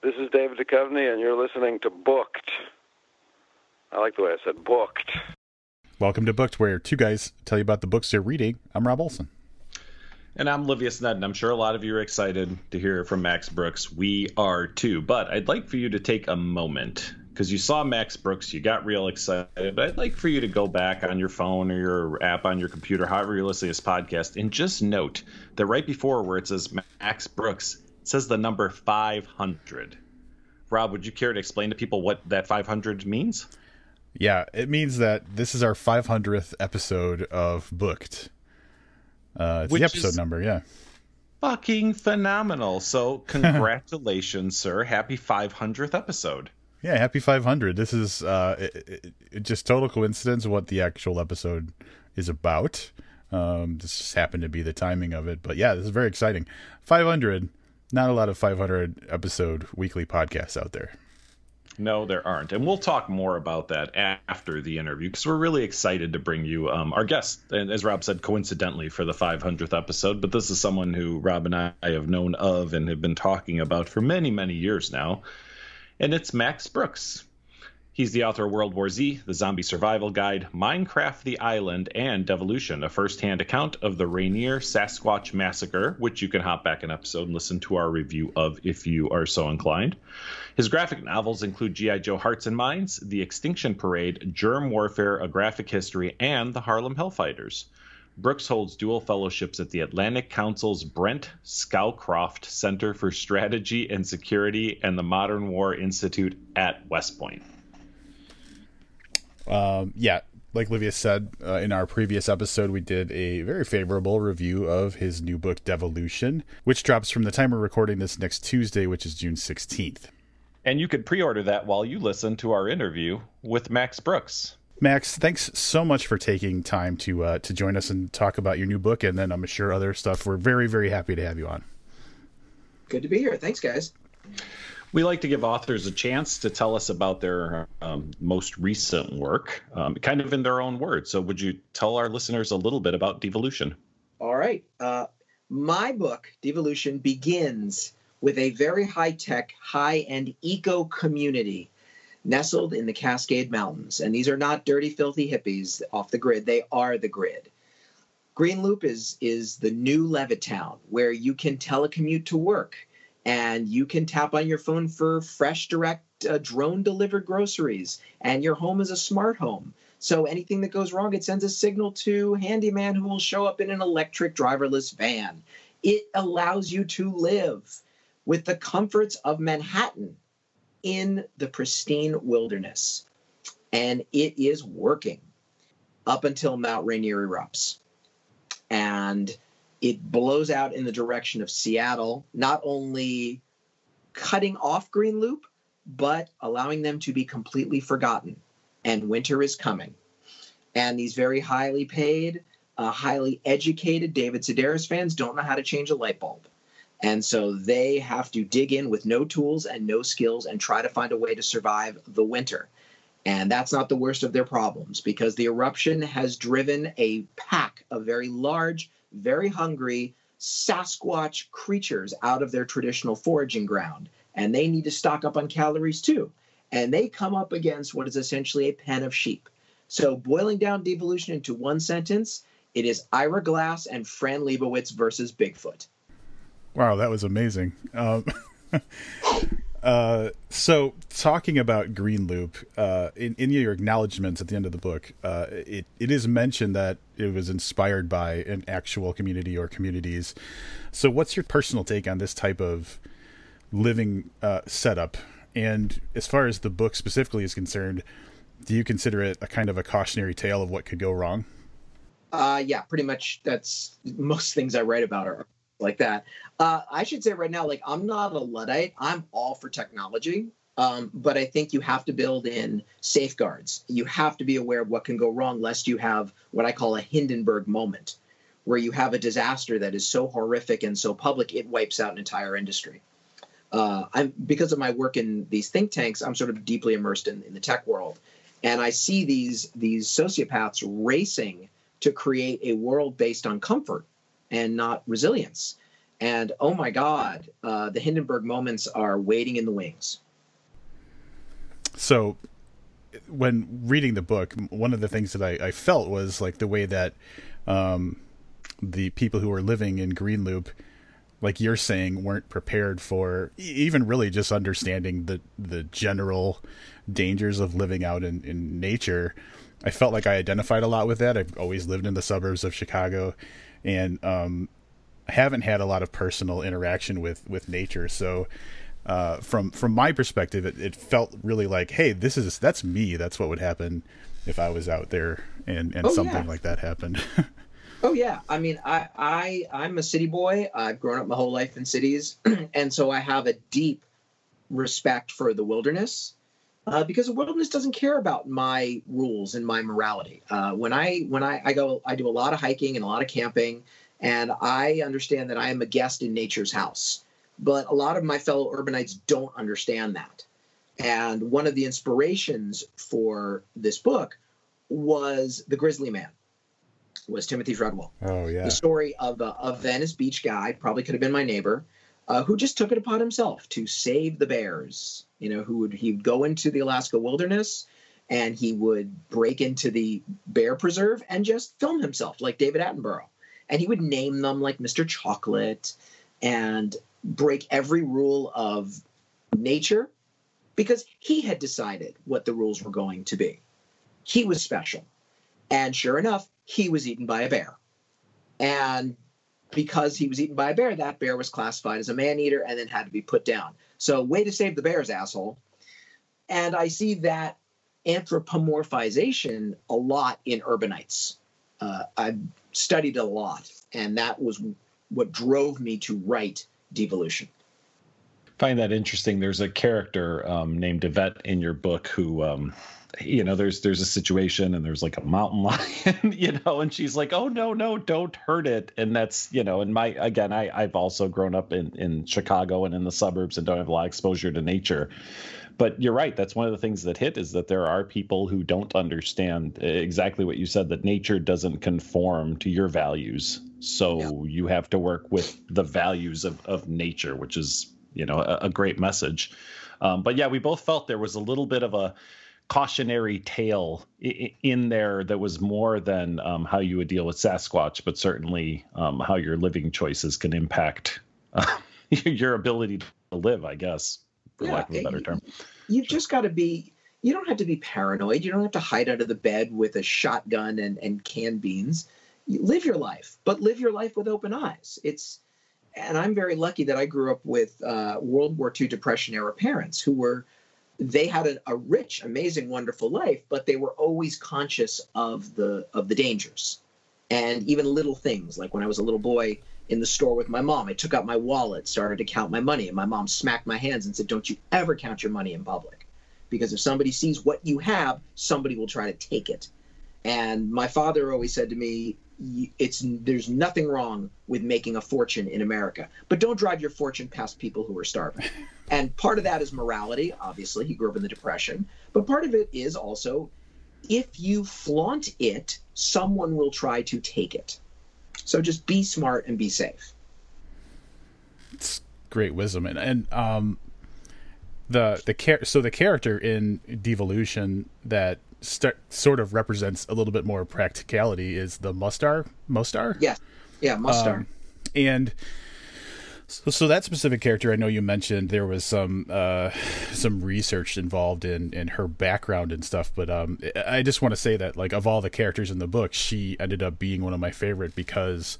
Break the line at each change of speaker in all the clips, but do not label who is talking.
This is David Duchovny, and you're listening to Booked. I like the way I said booked.
Welcome to Booked, where two guys tell you about the books they're reading. I'm Rob Olson.
And I'm Livius Ned, and I'm sure a lot of you are excited to hear from Max Brooks. We are too. But I'd like for you to take a moment because you saw Max Brooks, you got real excited. But I'd like for you to go back on your phone or your app on your computer, however you're listening to this podcast, and just note that right before where it says Max Brooks, it says the number 500. Rob, would you care to explain to people what that 500 means?
Yeah, it means that this is our 500th episode of Booked. Uh, it's Which the episode number, yeah.
Fucking phenomenal. So, congratulations, sir. Happy 500th episode.
Yeah, happy 500. This is uh, it, it, just total coincidence what the actual episode is about. Um, this just happened to be the timing of it. But yeah, this is very exciting. 500. Not a lot of 500 episode weekly podcasts out there.
No, there aren't. And we'll talk more about that after the interview because we're really excited to bring you um, our guest. And as Rob said, coincidentally for the 500th episode, but this is someone who Rob and I have known of and have been talking about for many, many years now. And it's Max Brooks. He's the author of World War Z, The Zombie Survival Guide, Minecraft the Island, and Devolution, a first hand account of the Rainier Sasquatch Massacre, which you can hop back an episode and listen to our review of if you are so inclined. His graphic novels include G.I. Joe Hearts and Minds, The Extinction Parade, Germ Warfare, A Graphic History, and The Harlem Hellfighters. Brooks holds dual fellowships at the Atlantic Council's Brent Scowcroft Center for Strategy and Security and the Modern War Institute at West Point.
Um, yeah, like Livia said uh, in our previous episode, we did a very favorable review of his new book, Devolution, which drops from the time we're recording this next Tuesday, which is June 16th.
And you could pre order that while you listen to our interview with Max Brooks.
Max, thanks so much for taking time to uh, to join us and talk about your new book, and then I'm sure other stuff. We're very, very happy to have you on.
Good to be here. Thanks, guys
we like to give authors a chance to tell us about their um, most recent work, um, kind of in their own words. So, would you tell our listeners a little bit about Devolution?
All right. Uh, my book, Devolution, begins with a very high tech, high end eco community nestled in the Cascade Mountains. And these are not dirty, filthy hippies off the grid, they are the grid. Green Loop is, is the new Levittown where you can telecommute to work and you can tap on your phone for fresh direct uh, drone delivered groceries. And your home is a smart home. So anything that goes wrong it sends a signal to handyman who will show up in an electric driverless van. It allows you to live with the comforts of manhattan in the pristine wilderness. And it is working up until mount rainier erupts. And it blows out in the direction of Seattle, not only cutting off Green Loop, but allowing them to be completely forgotten. And winter is coming. And these very highly paid, uh, highly educated David Sedaris fans don't know how to change a light bulb. And so they have to dig in with no tools and no skills and try to find a way to survive the winter. And that's not the worst of their problems because the eruption has driven a pack of very large very hungry Sasquatch creatures out of their traditional foraging ground. And they need to stock up on calories too. And they come up against what is essentially a pen of sheep. So, boiling down devolution into one sentence, it is Ira Glass and Fran Lebowitz versus Bigfoot.
Wow, that was amazing. Um, Uh, so talking about Green Loop, uh, in, in your acknowledgments at the end of the book, uh, it, it is mentioned that it was inspired by an actual community or communities. So what's your personal take on this type of living uh, setup? And as far as the book specifically is concerned, do you consider it a kind of a cautionary tale of what could go wrong?
Uh, yeah, pretty much. That's most things I write about are like that. Uh, I should say right now, like I'm not a luddite. I'm all for technology, um, but I think you have to build in safeguards. You have to be aware of what can go wrong, lest you have what I call a Hindenburg moment, where you have a disaster that is so horrific and so public it wipes out an entire industry. Uh, I'm because of my work in these think tanks, I'm sort of deeply immersed in, in the tech world, and I see these these sociopaths racing to create a world based on comfort and not resilience. And oh my God, uh, the Hindenburg moments are waiting in the wings.
So, when reading the book, one of the things that I, I felt was like the way that um, the people who were living in Green Loop, like you're saying, weren't prepared for even really just understanding the the general dangers of living out in, in nature. I felt like I identified a lot with that. I've always lived in the suburbs of Chicago, and um, haven't had a lot of personal interaction with with nature. So, uh, from from my perspective, it, it, felt really like, hey, this is that's me. That's what would happen if I was out there and and oh, something yeah. like that happened.
oh yeah, I mean, I I I'm a city boy. I've grown up my whole life in cities, and so I have a deep respect for the wilderness uh, because the wilderness doesn't care about my rules and my morality. Uh, when I when I, I go, I do a lot of hiking and a lot of camping, and I understand that I am a guest in nature's house. But a lot of my fellow urbanites don't understand that. And one of the inspirations for this book was the Grizzly Man, was Timothy Treadwell.
Oh yeah,
the story of a, a Venice Beach guy, probably could have been my neighbor, uh, who just took it upon himself to save the bears. You know, who would he would go into the Alaska wilderness and he would break into the bear preserve and just film himself like David Attenborough. And he would name them like Mr. Chocolate and break every rule of nature because he had decided what the rules were going to be. He was special. And sure enough, he was eaten by a bear. And because he was eaten by a bear, that bear was classified as a man eater and then had to be put down. So, way to save the bears, asshole. And I see that anthropomorphization a lot in urbanites. Uh, I've studied a lot, and that was what drove me to write Devolution.
Find that interesting. There's a character um, named Yvette in your book who um, you know there's there's a situation and there's like a mountain lion you know and she's like oh no no don't hurt it. And that's you know and my again i i've also grown up in in chicago and in the suburbs and don't have a lot of exposure to nature. But you're right that's one of the things that hit is that there are people who don't understand exactly what you said that nature doesn't conform to your values. So you have to work with the values of, of nature which is you know a, a great message. Um, but yeah we both felt there was a little bit of a cautionary tale in there that was more than um, how you would deal with Sasquatch, but certainly um, how your living choices can impact uh, your ability to live, I guess, for yeah, lack of a better term.
You've just got to be, you don't have to be paranoid. You don't have to hide under the bed with a shotgun and, and canned beans. You live your life, but live your life with open eyes. It's, and I'm very lucky that I grew up with uh, World War II Depression era parents who were they had a, a, rich, amazing, wonderful life, but they were always conscious of the of the dangers, and even little things like when I was a little boy in the store with my mom, I took out my wallet, started to count my money, and my mom smacked my hands and said, "Don't you ever count your money in public, because if somebody sees what you have, somebody will try to take it." And my father always said to me, it's there's nothing wrong with making a fortune in America, but don't drive your fortune past people who are starving. and part of that is morality. Obviously, he grew up in the Depression, but part of it is also if you flaunt it, someone will try to take it. So just be smart and be safe.
It's great wisdom, and, and um, the the char- so the character in Devolution that st- sort of represents a little bit more practicality is the Mostar. Mostar.
Yeah. Yeah, Mostar. Um,
and so, so that specific character, I know you mentioned there was some uh, some research involved in in her background and stuff, but um, I just want to say that like of all the characters in the book, she ended up being one of my favorite because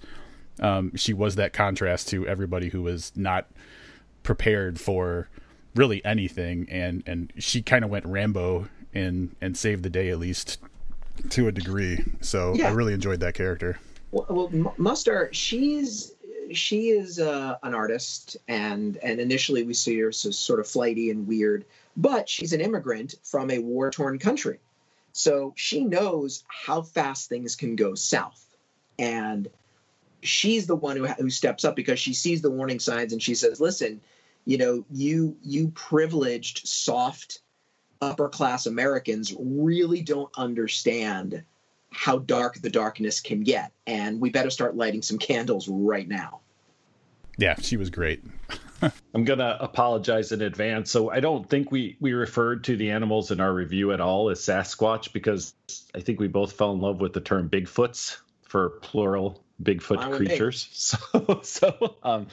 um, she was that contrast to everybody who was not prepared for really anything, and and she kind of went Rambo and and save the day at least to a degree. So yeah. I really enjoyed that character.
Well, well Mostar, she's she is uh, an artist, and and initially we see her so sort of flighty and weird, but she's an immigrant from a war torn country, so she knows how fast things can go south, and she's the one who who steps up because she sees the warning signs and she says, "Listen, you know, you you privileged, soft." Upper class Americans really don't understand how dark the darkness can get. And we better start lighting some candles right now.
Yeah, she was great.
I'm gonna apologize in advance. So I don't think we we referred to the animals in our review at all as Sasquatch because I think we both fell in love with the term Bigfoots for plural Bigfoot creatures. So so um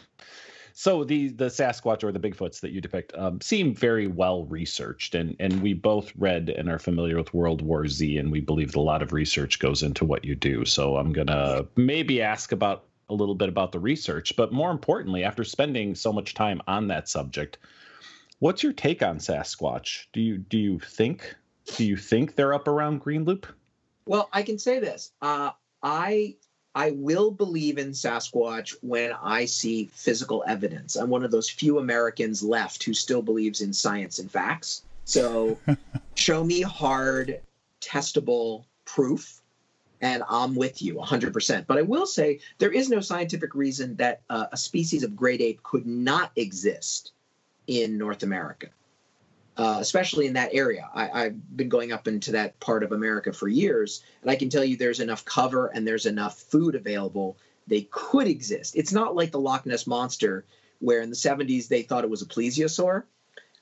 so the the Sasquatch or the Bigfoots that you depict um, seem very well researched, and and we both read and are familiar with World War Z, and we believe that a lot of research goes into what you do. So I'm gonna maybe ask about a little bit about the research, but more importantly, after spending so much time on that subject, what's your take on Sasquatch? Do you do you think do you think they're up around Green Loop?
Well, I can say this. Uh, I I will believe in Sasquatch when I see physical evidence. I'm one of those few Americans left who still believes in science and facts. So show me hard, testable proof, and I'm with you 100%. But I will say there is no scientific reason that uh, a species of great ape could not exist in North America uh, especially in that area. I, have been going up into that part of America for years, and I can tell you there's enough cover and there's enough food available. They could exist. It's not like the Loch Ness monster, where in the 70s they thought it was a plesiosaur,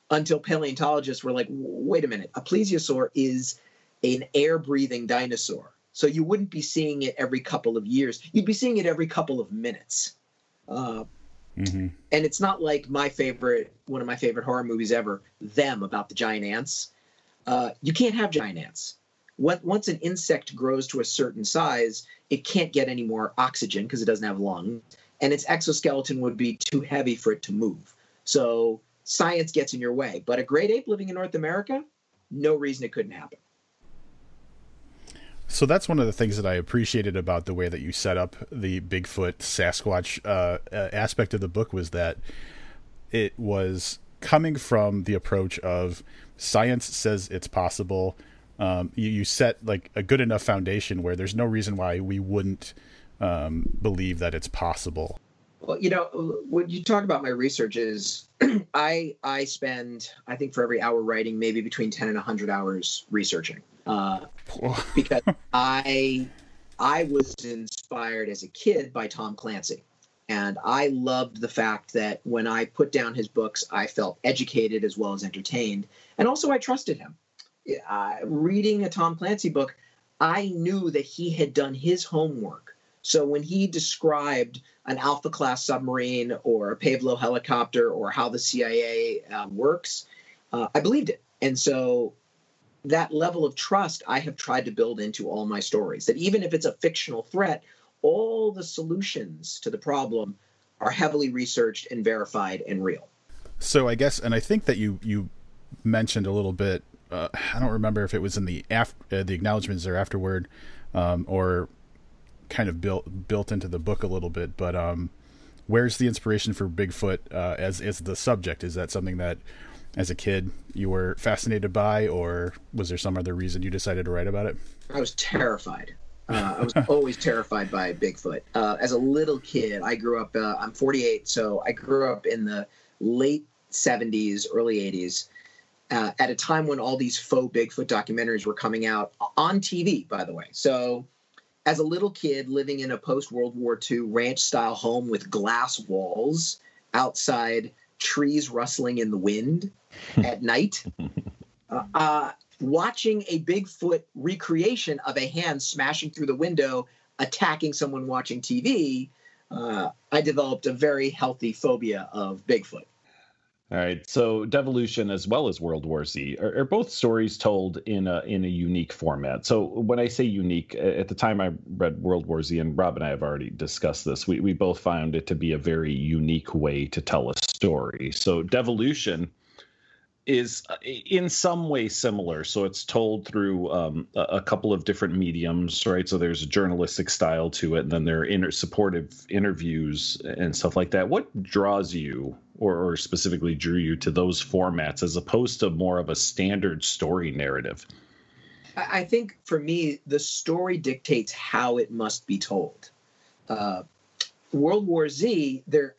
until paleontologists were like, wait a minute, a plesiosaur is an air-breathing dinosaur. So you wouldn't be seeing it every couple of years. You'd be seeing it every couple of minutes. Uh, Mm-hmm. And it's not like my favorite, one of my favorite horror movies ever, Them, about the giant ants. Uh, you can't have giant ants. Once an insect grows to a certain size, it can't get any more oxygen because it doesn't have lungs, and its exoskeleton would be too heavy for it to move. So science gets in your way. But a great ape living in North America, no reason it couldn't happen.
So that's one of the things that I appreciated about the way that you set up the Bigfoot Sasquatch uh, uh, aspect of the book was that it was coming from the approach of science says it's possible. Um, you, you, set like a good enough foundation where there's no reason why we wouldn't um, believe that it's possible.
Well, you know, when you talk about my research is I I spend I think for every hour writing maybe between ten and hundred hours researching uh, because I I was inspired as a kid by Tom Clancy, and I loved the fact that when I put down his books, I felt educated as well as entertained, and also I trusted him. Uh, reading a Tom Clancy book, I knew that he had done his homework. So when he described an Alpha class submarine or a Pave Low helicopter or how the CIA uh, works, uh, I believed it. And so that level of trust I have tried to build into all my stories. That even if it's a fictional threat, all the solutions to the problem are heavily researched and verified and real.
So I guess, and I think that you you mentioned a little bit. Uh, I don't remember if it was in the af- uh, the acknowledgments or afterward, um, or kind of built built into the book a little bit. But um, where's the inspiration for Bigfoot uh, as as the subject? Is that something that as a kid you were fascinated by, or was there some other reason you decided to write about it?
I was terrified. Uh, I was always terrified by Bigfoot. Uh, as a little kid, I grew up. Uh, I'm 48, so I grew up in the late 70s, early 80s, uh, at a time when all these faux Bigfoot documentaries were coming out on TV. By the way, so as a little kid living in a post World War II ranch style home with glass walls outside trees rustling in the wind at night, uh, uh, watching a Bigfoot recreation of a hand smashing through the window, attacking someone watching TV, uh, I developed a very healthy phobia of Bigfoot.
All right. So Devolution as well as World War Z are, are, both stories told in a in a unique format. So when I say unique, at the time I read World War Z, and Rob and I have already discussed this, we, we both found it to be a very unique way to tell a story. So Devolution is uh, in some way similar. So it's told through um, a, couple of different mediums, right? So there's a journalistic style to it, and then there are inter- supportive interviews and stuff like that. What draws you, or, or specifically drew you to those formats, as opposed to more of a standard story narrative?
I think for me, the story dictates how it must be told. Uh, World War Z, there,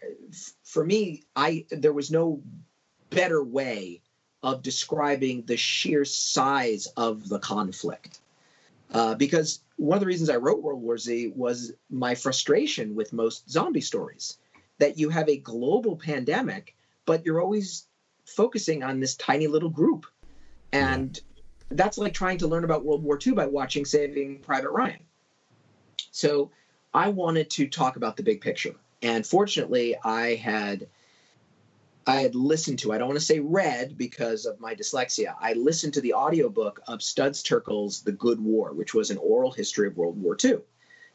for me, I there was no better way of describing the sheer size of the conflict. Uh, because one of the reasons I wrote World War Z was my frustration with most zombie stories. That you have a global pandemic, but you're always focusing on this tiny little group. And that's like trying to learn about World War II by watching Saving Private Ryan. So I wanted to talk about the big picture. And fortunately, I had I had listened to, I don't want to say read because of my dyslexia. I listened to the audiobook of Studs Terkel's The Good War, which was an oral history of World War II.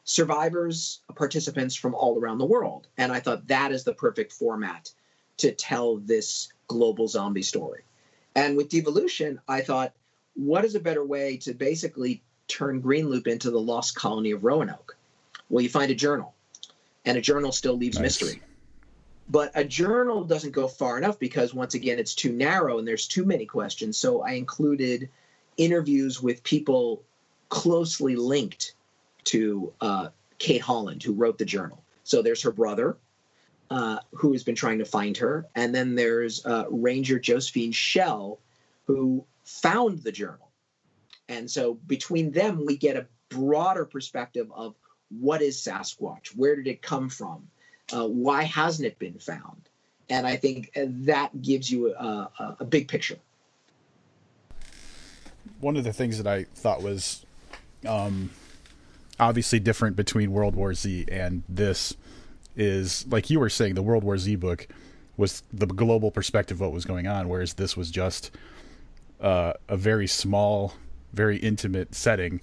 Survivors, participants from all around the world. And I thought that is the perfect format to tell this global zombie story. And with devolution, I thought, what is a better way to basically turn Greenloop into the lost colony of Roanoke? Well, you find a journal, and a journal still leaves nice. mystery. But a journal doesn't go far enough because, once again, it's too narrow and there's too many questions. So I included interviews with people closely linked to uh, Kate Holland, who wrote the journal. So there's her brother, uh, who has been trying to find her. And then there's uh, Ranger Josephine Schell, who found the journal. And so between them, we get a broader perspective of what is Sasquatch? Where did it come from? Uh, why hasn't it been found? And I think that gives you a, a, a big picture.
One of the things that I thought was um, obviously different between World War Z and this is like you were saying the World War Z book was the global perspective of what was going on, whereas this was just uh, a very small, very intimate setting.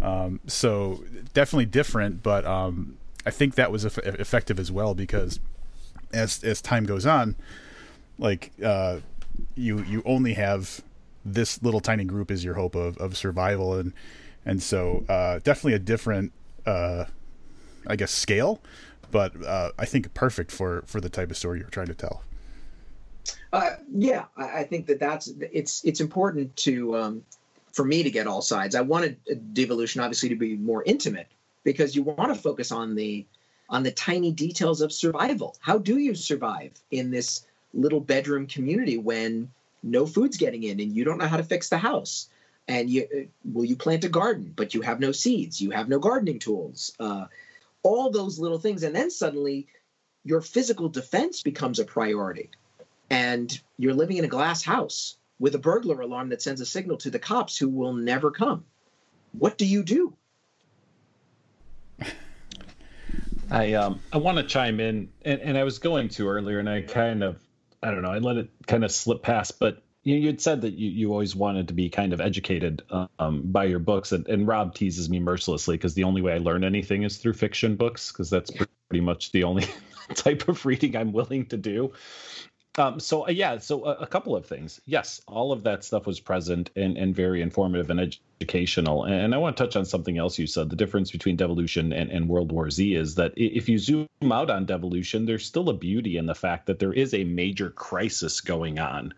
Um, so definitely different, but um, I think that was effective as well because as as time goes on, like uh, you you only have this little tiny group is your hope of, of survival and and so uh, definitely a different uh, I guess scale, but uh, I think perfect for for the type of story you're trying to tell.
Uh, yeah, I, think that that's it's it's important to um, for me to get all sides. I wanted devolution obviously to be more intimate because you want to focus on the on the tiny details of survival. How do you survive in this little bedroom community when no food's getting in and you don't know how to fix the house? And you uh, will you plant a garden, but you have no seeds, you have no gardening tools. Uh, all those little things. And then suddenly your physical defense becomes a priority. And you're living in a glass house with a burglar alarm that sends a signal to the cops who will never come. What do you do?
I um I want to chime in, and, and I was going to earlier, and I kind of I don't know I let it kind of slip past, but you you'd said that you, you always wanted to be kind of educated um, by your books, and, and Rob teases me mercilessly because the only way I learn anything is through fiction books because that's pretty much the only type of reading I'm willing to do. Um, so uh, yeah, so a, a, couple of things. Yes, all of that stuff was present and, and very informative and educational. And I want to touch on something else you said. The difference between devolution and, and World War Z is that if you zoom out on devolution, there's still a beauty in the fact that there is a major crisis going on,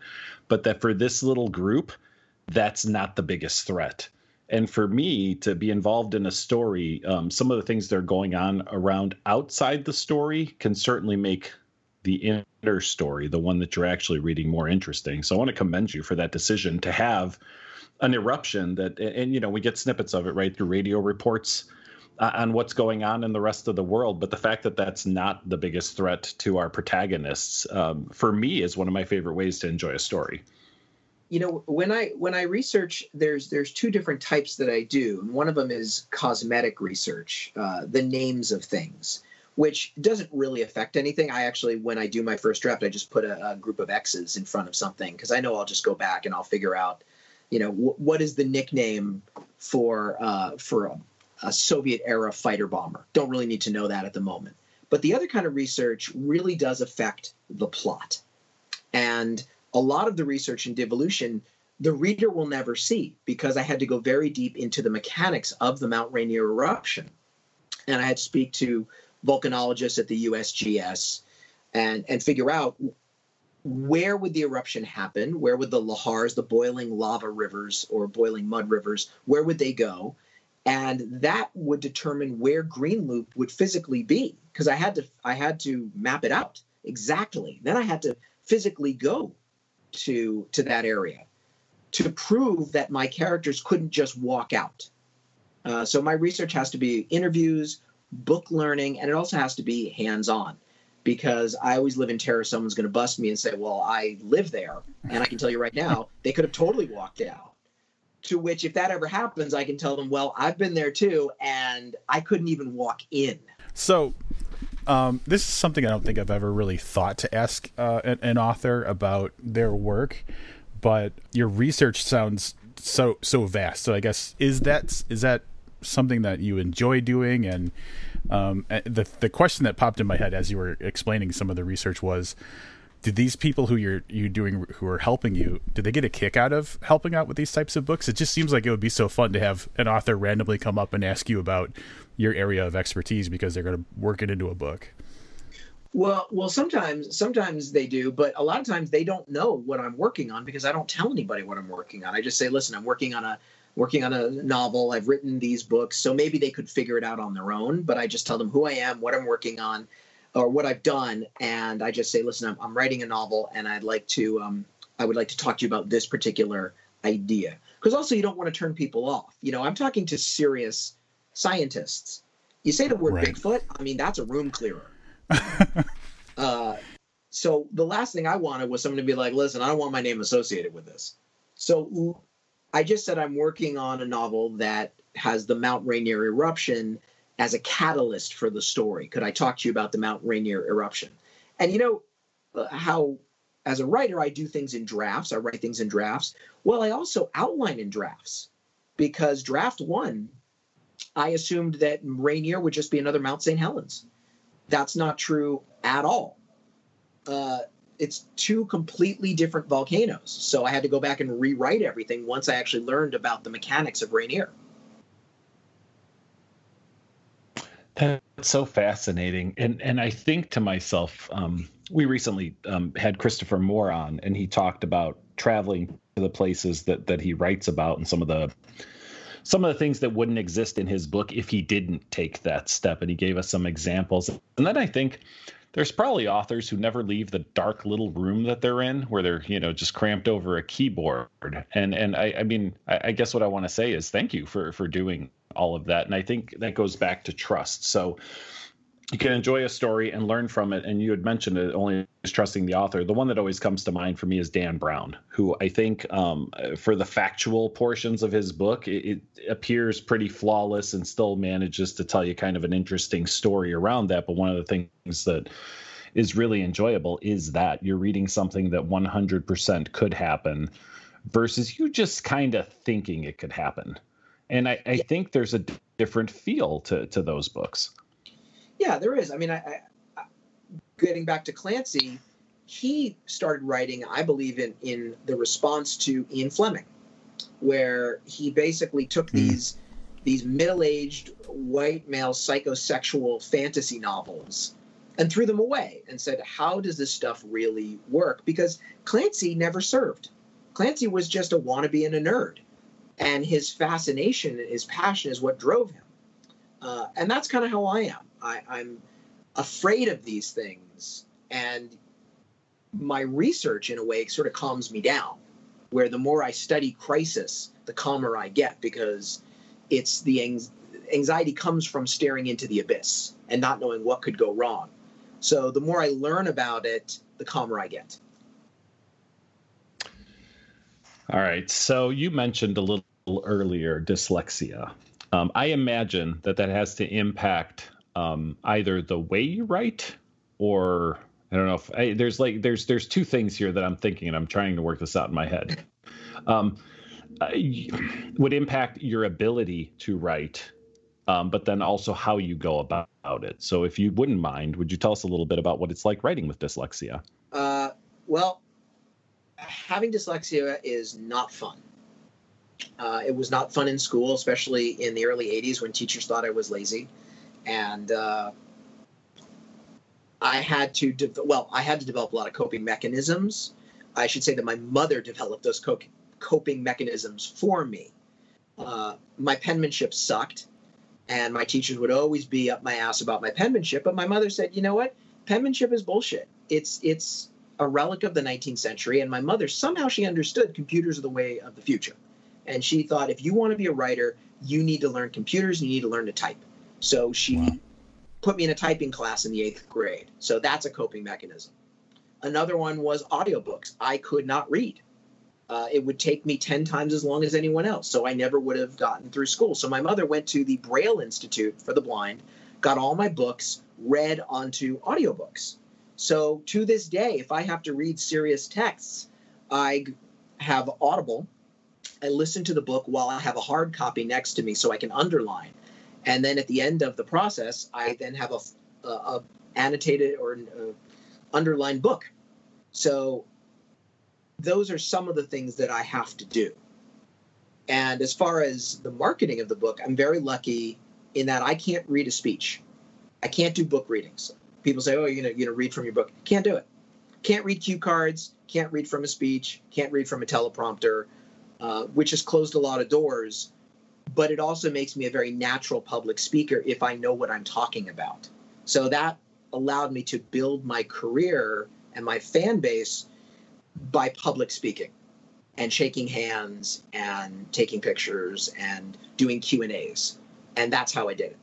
but that for this little group, that's not the biggest threat. And for me to be involved in a story, um, some of the things that are going on around outside the story can certainly make the story, the one that you're actually reading, more interesting. So I want to commend you for that decision to have an eruption that, and you know, we get snippets of it right through radio reports uh, on what's going on in the rest of the world. But the fact that that's not the biggest threat to our protagonists, um, for me, is one of my favorite ways to enjoy a story.
You know, when I when I research, there's there's two different types that I do. And one of them is cosmetic research, uh, the names of things which doesn't really affect anything. I actually, when I do my first draft, I just put a, a group of X's in front of something because I know I'll just go back and I'll figure out, you know, what is the nickname for uh, for a, a Soviet era fighter bomber. Don't really need to know that at the moment. But the other kind of research really does affect the plot, and a lot of the research in devolution the reader will never see because I had to go very deep into the mechanics of the Mount Rainier eruption. And I had to speak to volcanologists at the USGS and and figure out where would the eruption happen? Where would the lahars, the boiling lava rivers or boiling mud rivers, where would they go? And that would determine where Green Loop would physically be because I had to I had to map it out exactly. Then I had to physically go to to that area to prove that my characters couldn't just walk out. Uh, so my research has to be interviews, book learning, and it also has to be hands on. because I always live in terror someone's going to bust me and say, "Well, I live there," and I can tell you right now, they could have totally walked out. To which, if that ever happens, I can tell them, "Well, I've been there too, and I couldn't even walk in."
So, um, this is something I don't think I've ever really thought to ask uh, an, an author about their work, but your research sounds so so vast. So I guess is that is that something that you enjoy doing? And um, the the question that popped in my head as you were explaining some of the research was, did these people who you're you doing who are helping you, did they get a kick out of helping out with these types of books? It just seems like it would be so fun to have an author randomly come up and ask you about your area of expertise because they're going to work it into a book.
Well, well, sometimes sometimes they do, but a lot of times they don't know what I'm working on because I don't tell anybody what I'm working on. I just say, "Listen, I'm working on a working on a novel. I've written these books, so maybe they could figure it out on their own. But I just tell them who I am, what I'm working on, or what I've done, and I just say, listen, I'm, I'm writing a novel, and I'd like to, um, I would like to talk to you about this particular idea. Because also, you don't want to turn people off. You know, I'm talking to serious scientists. You say the word right. Bigfoot, I mean, that's a room clearer. uh, so the last thing I wanted was someone to be like, listen, I don't want my name associated with this. So I just said I'm working on a novel that has the Mount Rainier eruption as a catalyst for the story. Could I talk to you about the Mount Rainier eruption? And you know uh, how, as a writer, I do things in drafts. I write things in drafts. Well, I also outline in drafts because draft one, I assumed that Rainier would just be another Mount St. Helens. That's not true at all. Uh, it's two completely different volcanoes. So I had to go back and rewrite everything once I actually learned about the mechanics of Rainier.
That's so fascinating, and and I think to myself, um, we recently um, had Christopher Moore on, and he talked about traveling to the places that that he writes about, and some of the some of the things that wouldn't exist in his book if he didn't take that step, and he gave us some examples. And then I think there's probably authors who never leave the dark little room that they're in where they're you know just cramped over a keyboard. And and i, I mean I, I guess what i want to say is thank you for for doing all of that. And i think that goes back to trust. So you can enjoy a story and learn from it. And you had mentioned it only is trusting the author. The one that always comes to mind for me is Dan Brown, who I think um, for the factual portions of his book, it, it, appears pretty flawless and still manages to tell you kind of an interesting story around that. But one of the things that is really enjoyable is that you're reading something that 100% could happen versus you just kind of thinking it could happen. And I, I think there's a different feel to, to those books.
Yeah, there is. I mean, I, I, getting back to Clancy, he started writing, I believe, in in the response to Ian Fleming, where he basically took mm. these these middle-aged white male psychosexual fantasy novels and threw them away and said, "How does this stuff really work?" Because Clancy never served. Clancy was just a wannabe and a nerd, and his fascination, his passion, is what drove him. Uh, and that's kind of how I am. I, I'm afraid of these things, and my research, in a way, sort of calms me down. Where the more I study crisis, the calmer I get because it's the anxiety comes from staring into the abyss and not knowing what could go wrong. So the more I learn about it, the calmer I get.
All right. So you mentioned a little earlier dyslexia. Um, I imagine that that has to impact um, either the way you write or I don't know if I, there's like there's there's two things here that I'm thinking and I'm trying to work this out in my head. Um, would impact your ability to write, um, but then also how you go about it. So, if you wouldn't mind, would you tell us a little bit about what it's like writing with dyslexia?
Uh, well, having dyslexia is not fun. Uh, it was not fun in school, especially in the early 80s when teachers thought I was lazy and uh, I had to de- well, I had to develop a lot of coping mechanisms. I should say that my mother developed those co- coping mechanisms for me. Uh, my penmanship sucked, and my teachers would always be up my ass about my penmanship. But my mother said, "You know what? Penmanship is bullshit. It's it's a relic of the 19th century." And my mother somehow she understood computers are the way of the future, and she thought if you want to be a writer, you need to learn computers. And you need to learn to type. So she wow. put me in a typing class in the eighth grade. So that's a coping mechanism. Another one was audiobooks. I could not read. Uh, it would take me 10 times as long as anyone else. So I never would have gotten through school. So my mother went to the Braille Institute for the Blind, got all my books read onto audiobooks. So to this day, if I have to read serious texts, I have Audible. I listen to the book while I have a hard copy next to me so I can underline. And then at the end of the process, I then have a, a, a annotated or uh, underlined book. So those are some of the things that I have to do. And as far as the marketing of the book, I'm very lucky in that I can't read a speech. I can't do book readings. People say, "Oh, you know, you know, read from your book." Can't do it. Can't read cue cards. Can't read from a speech. Can't read from a teleprompter, uh, which has closed a lot of doors. But it also makes me a very natural public speaker if I know what I'm talking about. So that allowed me to build my career and my fan base by public speaking and shaking hands and taking pictures and doing Q and A's, and that's how I did it.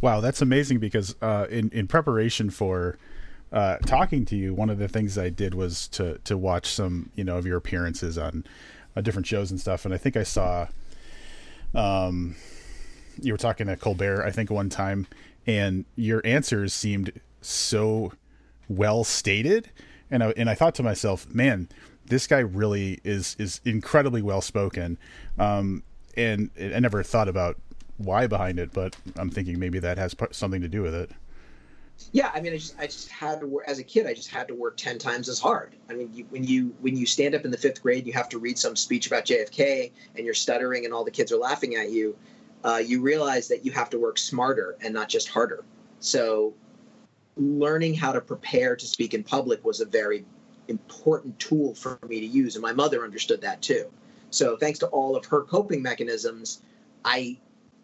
Wow, that's amazing because uh, in in preparation for uh, talking to you, one of the things I did was to to watch some you know of your appearances on uh, different shows and stuff, and I think I saw um you were talking to Colbert I think one time, and your answers seemed so well stated, and I and I thought to myself, man, this guy really is is incredibly well spoken, um, and I never thought about why behind it, but I'm thinking maybe that has something to do with it.
Yeah, I mean, I just I just had to work as a kid. I just had to work ten times as hard. I mean, you, when you when you stand up in the fifth grade, you have to read some speech about JFK, and you're stuttering, and all the kids are laughing at you. Uh, you realize that you have to work smarter and not just harder. So, learning how to prepare to speak in public was a very important tool for me to use, and my mother understood that too. So, thanks to all of her coping mechanisms, I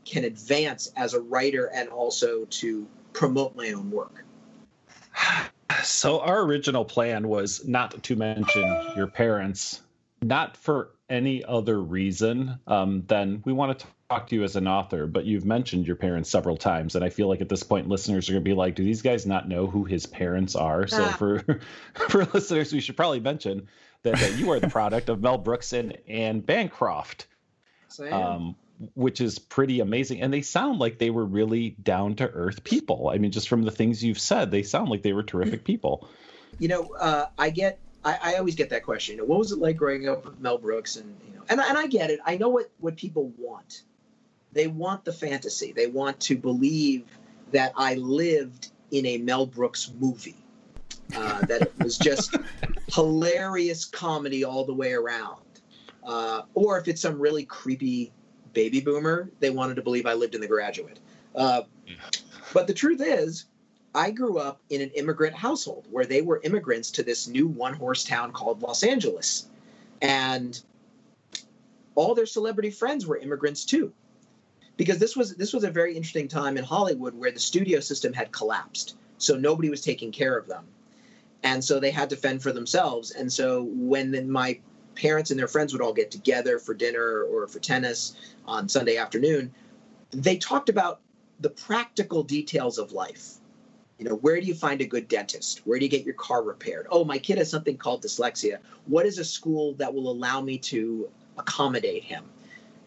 can advance as a writer and also to promote my own work.
So our original plan was not to mention your parents, not for any other reason um, than we want to talk to you as an author. But you've mentioned your parents several times, and I feel like at this point, listeners are going to be like, "Do these guys not know who his parents are?" So ah. for for listeners, we should probably mention that, that you are the product of Mel Brooks and Anne Bancroft. Um, which is pretty amazing. And they sound like they were really down to earth people. I mean, just from the things you've said, they sound like they were terrific people.
You know, uh, I get, I, I, always get that question. You know, what was it like growing up with Mel Brooks? And you know, and and I get it. I know what what people want. They want the fantasy. They want to believe that I lived in a Mel Brooks movie. Uh, that it was just hilarious comedy all the way around. Uh, or if it's some really creepy baby boomer, they wanted to believe I lived in The Graduate. Uh, but the truth is, I grew up in an immigrant household where they were immigrants to this new one horse town called Los Angeles. And all their celebrity friends were immigrants too. Because this was this was a very interesting time in Hollywood where the studio system had collapsed. So nobody was taking care of them. And so they had to fend for themselves. And so when my parents and their friends would all get together for dinner or for tennis on Sunday afternoon, they talked about the practical details of life. You know, where do you find a good dentist? Where do you get your car repaired? Oh, my kid has something called dyslexia. What is a school that will allow me to accommodate him?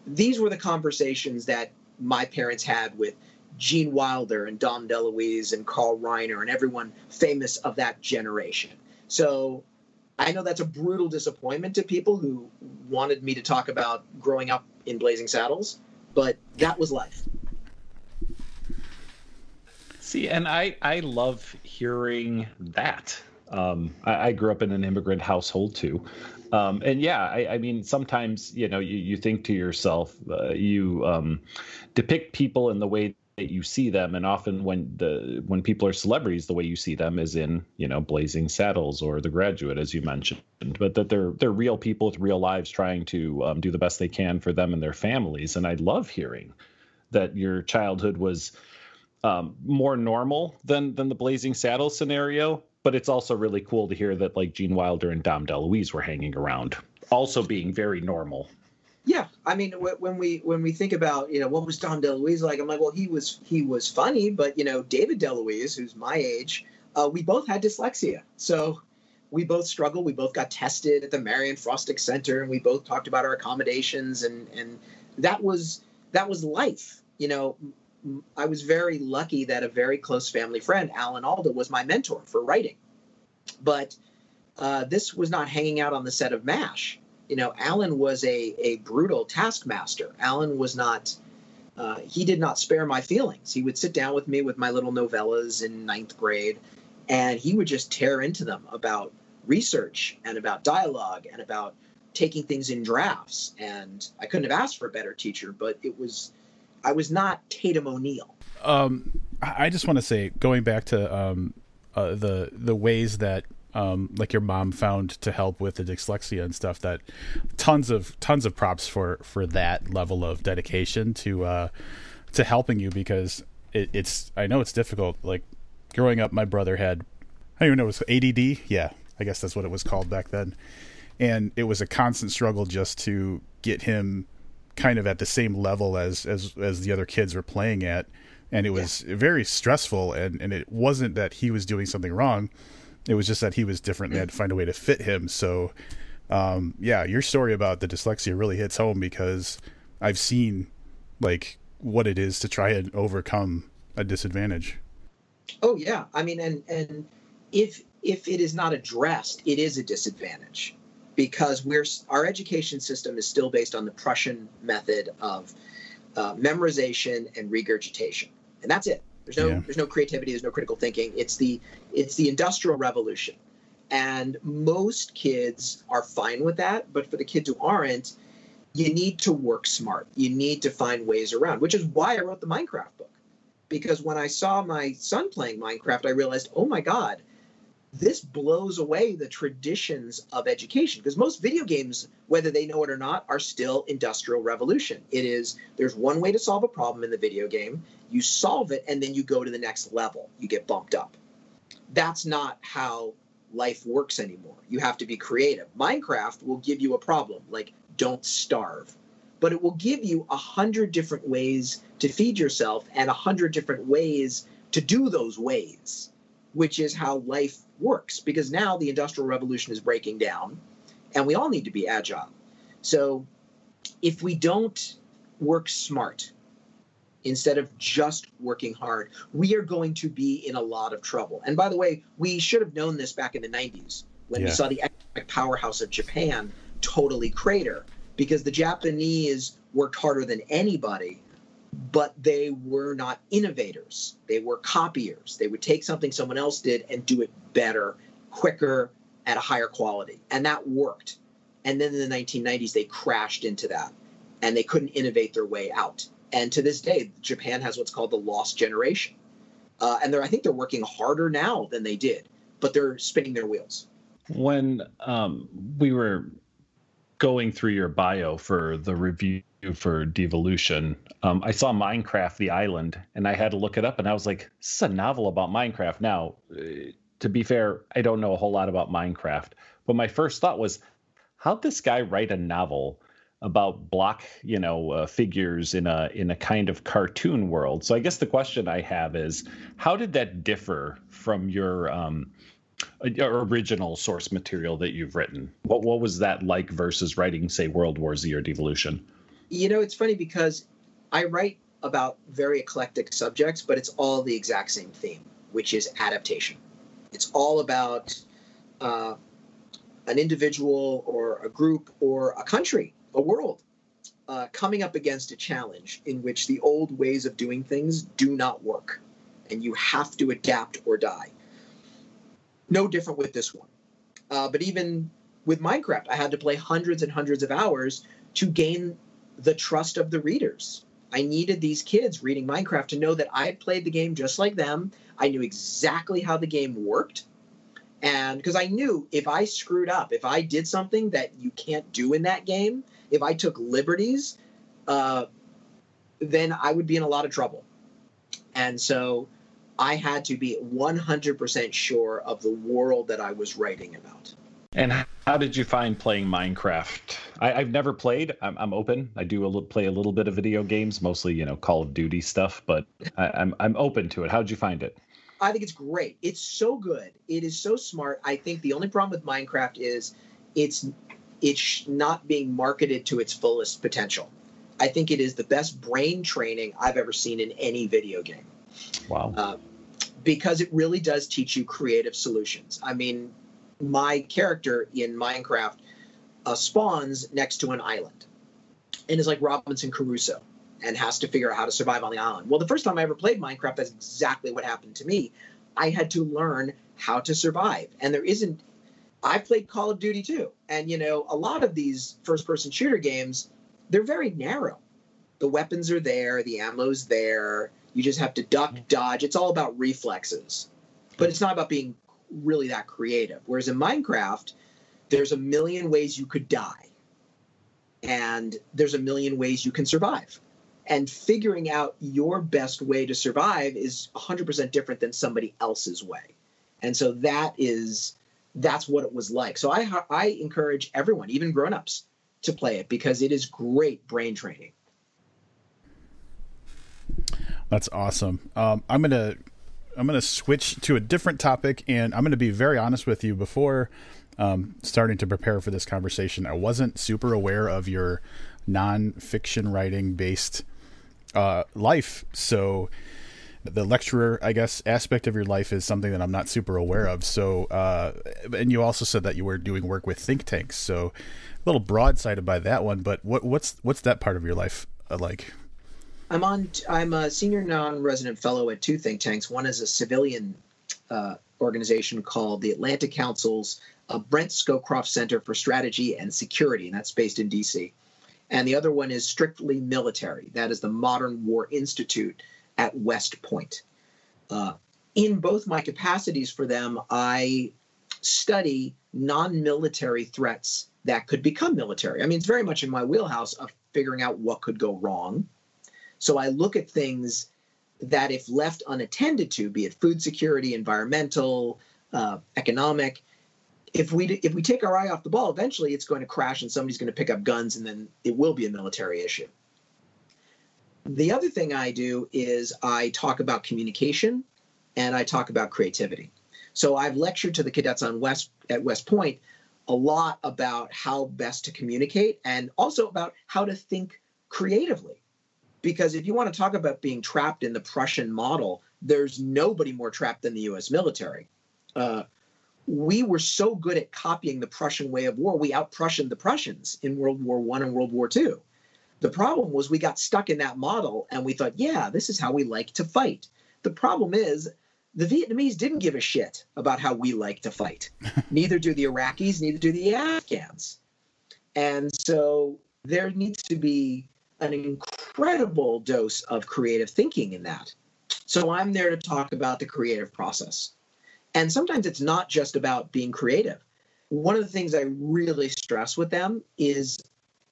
These were the conversations that my parents had with Gene Wilder and Dom DeLuise and Carl Reiner and everyone famous of that generation. So I know that's a brutal disappointment to people who wanted me to talk about growing up in Blazing Saddles, but that was life.
See, and I I love hearing that. Um, I, I, grew up in an immigrant household too, um, and yeah, I, I, mean sometimes you know you, you think to yourself, uh, you um, depict people in the way you see them and often when the when people are celebrities the way you see them is in you know blazing saddles or the graduate as you mentioned but that they're they're real people with real lives trying to um, do the best they can for them and their families. And i love hearing that your childhood was um, more normal than than the blazing saddles scenario but it's also really cool to hear that like gene wilder and dom deluise were hanging around also being very normal
Yeah, I mean, when we when we think about you know what was Dom DeLuise like, I'm like, well, he was he was funny, but you know, David DeLuise, who's my age, uh, we both had dyslexia, so we both struggled. We both got tested at the Marianne Frostig Center, and we both talked about our accommodations, and and that was that was life. You know, I was very lucky that a very close family friend, Alan Alda, was my mentor for writing, but uh, this was not hanging out on the set of MASH you know, Alan was a, a brutal taskmaster. Alan was not, uh, he did not spare my feelings. He would sit down with me with my little novellas in ninth grade, and he would just tear into them about research and about dialogue and about taking things in drafts. And I couldn't have asked for a better teacher, but it was, I was not Tatum O'Neal.
Um, I just want to say, going back to um, uh, the the ways that um, like your mom found to help with the dyslexia and stuff that tons of tons of props for for that level of dedication to uh to helping you because it, it's I know it's difficult. Like growing up my brother had I don't even know it was ADD yeah I guess that's what it was called back then. And it was a constant struggle just to get him kind of at the same level as as as the other kids were playing at. And it was yeah. very stressful and and it wasn't that he was doing something wrong it was just that he was different. They had to find a way to fit him. So, um, yeah, your story about the dyslexia really hits home because I've seen like what it is to try and overcome a disadvantage.
Oh yeah, I mean, and and if if it is not addressed, it is a disadvantage because we're our education system is still based on the Prussian method of uh, memorization and regurgitation, and that's it. There's no yeah. there's no creativity. There's no critical thinking. It's the it's the industrial revolution, and most kids are fine with that. But for the kids who aren't, you need to work smart. You need to find ways around, which is why I wrote the Minecraft book. Because when I saw my son playing Minecraft, I realized, oh my God, this blows away the traditions of education because most video games whether they know it or not are still industrial revolution. It is there's one way to solve a problem in the video game. You solve it and then you go to the next level. You get bumped up. That's not how life works anymore. You have to be creative. Minecraft will give you a problem like don't starve. But it will give you a hundred different ways to feed yourself and a hundred different ways to do those ways which is how life works because now the industrial revolution is breaking down and we all need to be agile. So if we don't work smart instead of just working hard, we are going to be in a lot of trouble. And by the way, we should have known this back in the 90s when yeah. we saw the economic powerhouse of Japan totally crater because the Japanese worked harder than anybody but they were not innovators. They were copiers. They would take something someone else did and do it better, quicker, at a higher quality. And that worked. And then in the 1990s, they crashed into that and they couldn't innovate their way out. And to this day, Japan has what's called the lost generation. Uh, and I think they're working harder now than they did, but they're spinning their wheels.
When um, we were going through your bio for the review for Devolution, um, I saw Minecraft: The Island, and I had to look it up, and I was like, "This is a novel about Minecraft." Now, uh, to be fair, I don't know a whole lot about Minecraft, but my first thought was, how'd this guy write a novel about block, you know, uh, figures in a in a kind of cartoon world? So I guess the question I have is, how did that differ from your um, original source material that you've written? What what was that like versus writing, say, World War Z or Devolution?
You know, it's funny because I write about very eclectic subjects, but it's all the exact same theme, which is adaptation. It's all about uh, an individual or a group or a country, a world, uh, coming up against a challenge in which the old ways of doing things do not work, and you have to adapt or die. No different with this one. Uh, but even with Minecraft, I had to play hundreds and hundreds of hours to gain the trust of the readers. I needed these kids reading Minecraft to know that I played the game just like them. I knew exactly how the game worked. And because I knew if I screwed up, if I did something that you can't do in that game, if I took liberties, uh, then I would be in a lot of trouble. And so I had to be 100% sure of the world that I was writing about.
And how did you find playing Minecraft? I, have never played. I'm, I'm, open. I do a little, play a little bit of video games, mostly you know Call of Duty stuff, but I, I'm I'm open to it. How did you find it?
I think it's great. It's so good. It is so smart. I think the only problem with Minecraft is it's it's not being marketed to its fullest potential. I think it is the best brain training I've ever seen in any video game.
Wow. Uh,
because it really does teach you creative solutions. I mean, my character in Minecraft uh, spawns next to an island and is like Robinson Crusoe and has to figure out how to survive on the island. Well, the first time I ever played Minecraft, that's exactly what happened to me. I had to learn how to survive. And there isn't, I played Call of Duty too. And, you know, a lot of these first person shooter games, they're very narrow. The weapons are there, the ammo's there. You just have to duck, dodge. It's all about reflexes. But it's not about being really that creative. Whereas in Minecraft, there's a million ways you could die. And there's a million ways you can survive. And figuring out your best way to survive is 100% different than somebody else's way. And so that is that's what it was like. So i i encourage everyone even grown-ups to play it because it is great brain training.
That's awesome. Um, i'm gonna i'm gonna switch to a different topic and i'm gonna be very honest with you before um, starting to prepare for this conversation i wasn't super aware of your non-fiction writing based uh, life. So the lecturer, I guess, aspect of your life is something that I'm not super aware of. So, uh, and you also said that you were doing work with think tanks. So, a little broadsided by that one. But what, what's what's that part of your life uh, like?
I'm on. I'm a senior non-resident fellow at two think tanks. One is a civilian uh, organization called the Atlantic Council's uh, Brent Scowcroft Center for Strategy and Security, and that's based in D.C and the other one is strictly military. That is the Modern War Institute at West Point. Uh, in both my capacities for them, I study non military threats that could become military. I mean, it's very much in my wheelhouse of figuring out what could go wrong. So I look at things that, if left unattended to, be it food security, environmental, uh, economic, if we if we take our eye off the ball, eventually it's going to crash and somebody's going to pick up guns and then it will be a military issue. The other thing I do is I talk about communication and I talk about creativity. So I've lectured to the cadets on West at West Point a lot about how best to communicate and also about how to think creatively. Because if you want to talk about being trapped in the Prussian model, there's nobody more trapped than the U.S. military. Uh, we were so good at copying the Prussian way of war, we out Prussianed the Prussians in World War One and World War Two. The problem was we got stuck in that model and we thought, yeah, this is how we like to fight. The problem is the Vietnamese didn't give a shit about how we like to fight. neither do the Iraqis, neither do the Afghans. And so there needs to be an incredible dose of creative thinking in that. So I'm there to talk about the creative process. And sometimes it's not just about being creative. One of the things I really stress with them is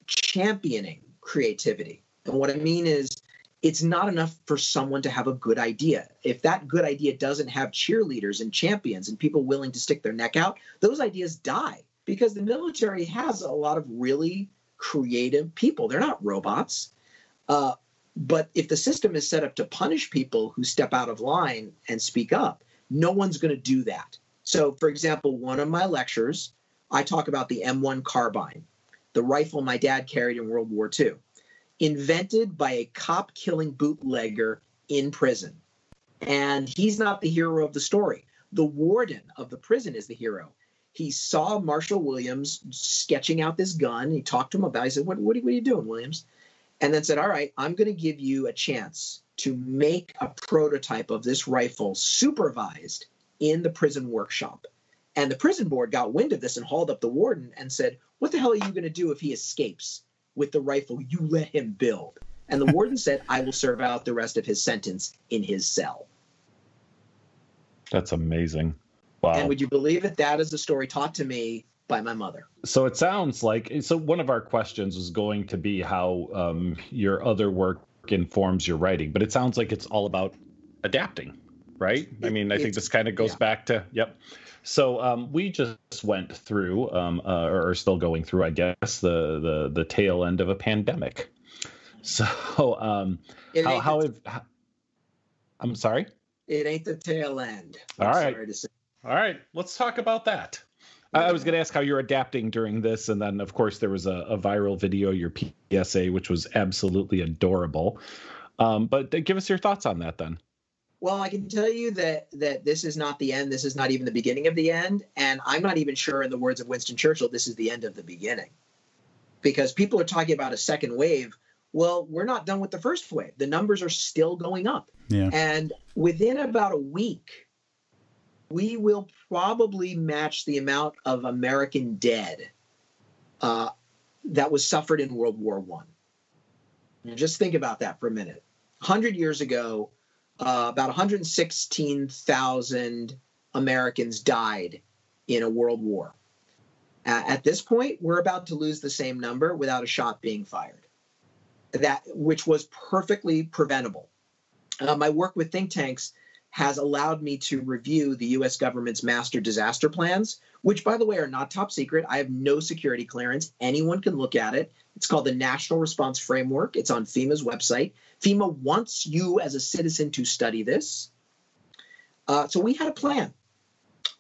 championing creativity. And what I mean is, it's not enough for someone to have a good idea. If that good idea doesn't have cheerleaders and champions and people willing to stick their neck out, those ideas die because the military has a lot of really creative people. They're not robots. Uh, but if the system is set up to punish people who step out of line and speak up, no one's going to do that. So, for example, one of my lectures, I talk about the M1 carbine, the rifle my dad carried in World War II, invented by a cop killing bootlegger in prison. And he's not the hero of the story. The warden of the prison is the hero. He saw Marshall Williams sketching out this gun. He talked to him about it. He said, What, what, are, what are you doing, Williams? And then said, All right, I'm going to give you a chance to make a prototype of this rifle supervised in the prison workshop. And the prison board got wind of this and hauled up the warden and said, What the hell are you going to do if he escapes with the rifle you let him build? And the warden said, I will serve out the rest of his sentence in his cell.
That's amazing. Wow.
And would you believe it? That is a story taught to me by my mother.
So it sounds like so. One of our questions was going to be how um, your other work informs your writing, but it sounds like it's all about adapting. right? I mean, I think this kind of goes
yeah.
back to yep. So um, we just went through, um, uh, or are still going through, I guess, the the the tail end of a pandemic. So um,
It
how how,
the-
have, how I'm sorry.
It ain't the tail end.
All
I'm
right.
Sorry to say.
All right, let's talk about that. I I was going to ask how you're adapting during this, and then of course there was a, a viral video, your PSA, which was absolutely adorable. Um, but give us your thoughts on that then.
Well, I can tell you that that this is not the end. This is not even the beginning of the end, and I'm not even sure, in the words of Winston Churchill, this is the end of the beginning, because people are talking about a second wave. Well, we're not done with the first wave. The numbers are still going up,
Yeah.
and within about a week, we will probably match the amount of American dead uh, that was suffered in World War One. Just think about that for a minute. Hundred years ago, uh, about 116,000 Americans died in a world war. Uh, at this point, we're about to lose the same number without a shot being fired. That which was perfectly preventable. Uh, my work with think tanks has allowed me to review the U.S. government's master disaster plans, which, by the way, are not top secret. I have no security clearance. Anyone can look at it. It's called the National Response Framework. It's on FEMA's website. FEMA wants you as a citizen to study this. Uh, so we had a plan.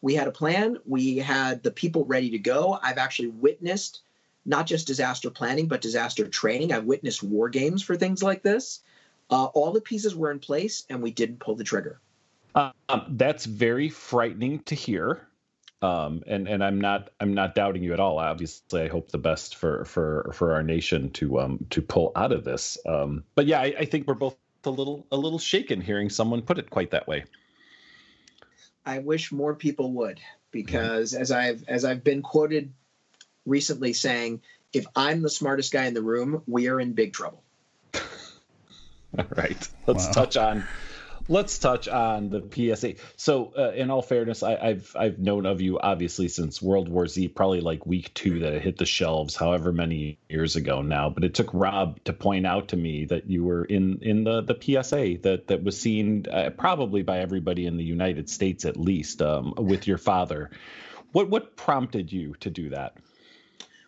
We had a plan. We had the people ready to go. I've actually witnessed not just disaster planning, but disaster training. I've witnessed war games for things like this. Uh, all the pieces were in place, and we didn't pull the trigger.
Um, that's very frightening to hear. Um, and and I'm not I'm not doubting you at all. Obviously, I hope the best for for for our nation to um to pull out of this. Um, but yeah, I, I think we're both a little a little shaken hearing someone put it quite that way.
I wish more people would, because as I've as I've been quoted recently saying, if I'm the smartest guy in the room, we are in big trouble.
All right, let's
Wow.
touch on let's touch on the PSA. So, uh, in all fairness, I, I've I've known of you obviously since World War Z, probably like week two that it hit the shelves, however many years ago now. But it took Rob to point out to me that you were in in the the PSA that that was seen uh, probably by everybody in the United States at least um, with your father. What what prompted you to do that?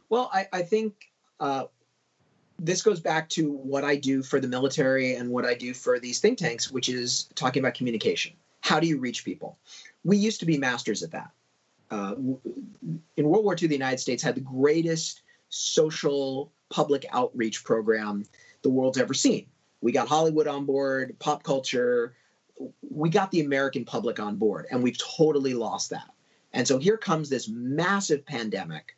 Well, I, I think uh, this goes back to what I do for the military and what I do for these think tanks, which is talking about communication. How do you reach people? We used to be masters at that. Uh, in World War II, the United States had the greatest social public outreach program the world's ever seen. We got Hollywood on board, pop culture. We got the American public on board, and we've totally lost that. And so here comes this massive pandemic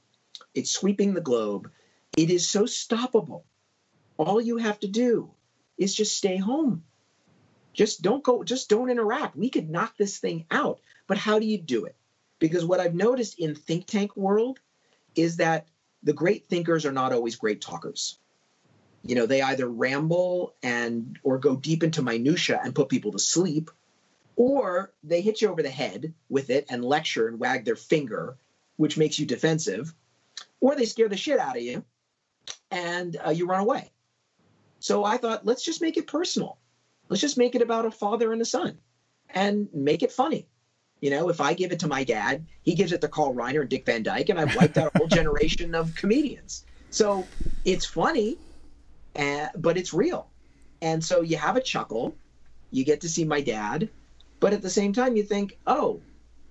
it's sweeping the globe. It is so stoppable. All you have to do is just stay home. Just don't go, just don't interact. We could knock this thing out. But how do you do it? Because what I've noticed in think tank world is that the great thinkers are not always great talkers. You know, they either ramble and or go deep into minutia and put people to sleep, or they hit you over the head with it and lecture and wag their finger, which makes you defensive or they scare the shit out of you and uh, you run away. So I thought, let's just make it personal. Let's just make it about a father and a son and make it funny. You know, if I give it to my dad, he gives it to Carl Reiner and Dick Van Dyke, and I've wiped out a whole generation of comedians. So it's funny, uh, but it's real. And so you have a chuckle, you get to see my dad, but at the same time, you think, oh,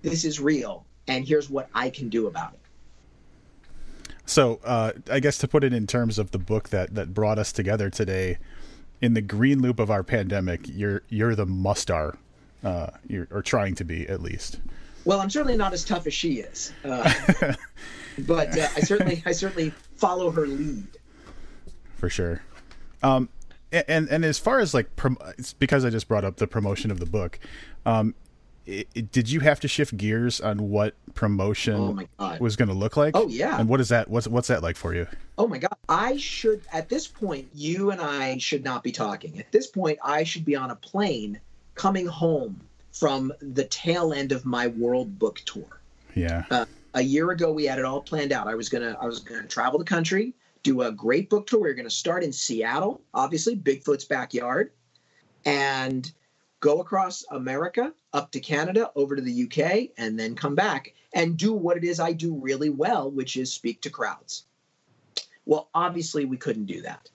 this is real, and here's what I can do about it.
So, uh, I guess to put it in terms of the book that that brought us together today, in the Greenloop of our pandemic, you're you're the Mostar, uh, you're or trying to be at least.
Well, I'm certainly not as tough as she is, uh, but uh, I certainly I certainly follow her lead.
for sure. Um, and and as far as like, prom- it's because I just brought up the promotion of the book. Um, i i- did you have to shift gears on what promotion
Oh
was going to look like?
Oh, yeah.
And what is that? What's what's that like for you?
Oh my god! I should at this point, you and I should not be talking. At this point, I should be on a plane coming home from the tail end of my world book tour.
Yeah.
Uh, a year ago we had it all planned out i was gonna i was gonna travel the country do a great book tour we were gonna start in seattle obviously bigfoot's backyard and go across America, up to Canada, over to the UK, and then come back and do what it is I do really well, which is speak to crowds. Well, obviously, we couldn't do that.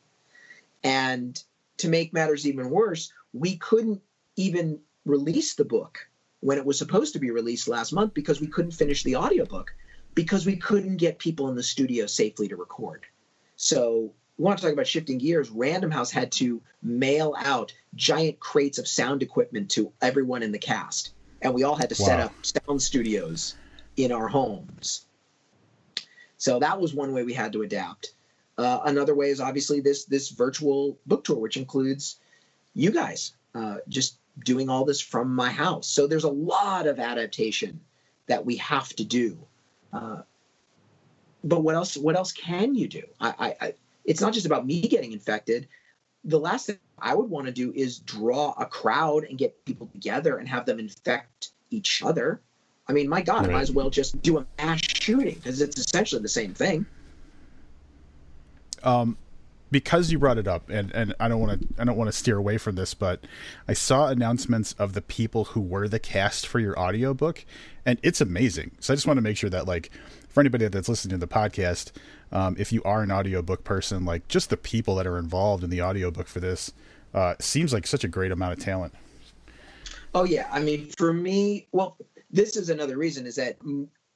And to make matters even worse, we couldn't even release the book when it was supposed to be released last month because we couldn't finish the audiobook because we couldn't get people in the studio safely to record. So, we want to talk about shifting gears. Random House had to mail out giant crates of sound equipment to everyone in the cast, and we all had to wow. set up sound studios in our homes. So that was one way we had to adapt. Uh, another way is obviously this this virtual book tour, which includes you guys uh, just doing all this from my house. So there's a lot of adaptation that we have to do. Uh, but what else? What else can you do? I, I, I, it's not just about me getting infected. The last thing I would want to do is draw a crowd and get people together and have them infect each other. I mean, my God, right. I might as well just do a mass shooting because it's essentially the same thing.
Um, because you brought it up, and, and I don't want to I don't want to steer away from this, but I saw announcements of the people who were the cast for your audiobook, and it's amazing. So I just want to make sure that like for anybody that's listening to the podcast, um, if you are an audiobook person, like just the people that are involved in the audiobook for this uh, seems like such a great amount of talent.
Oh yeah, I mean for me, well, this is another reason is that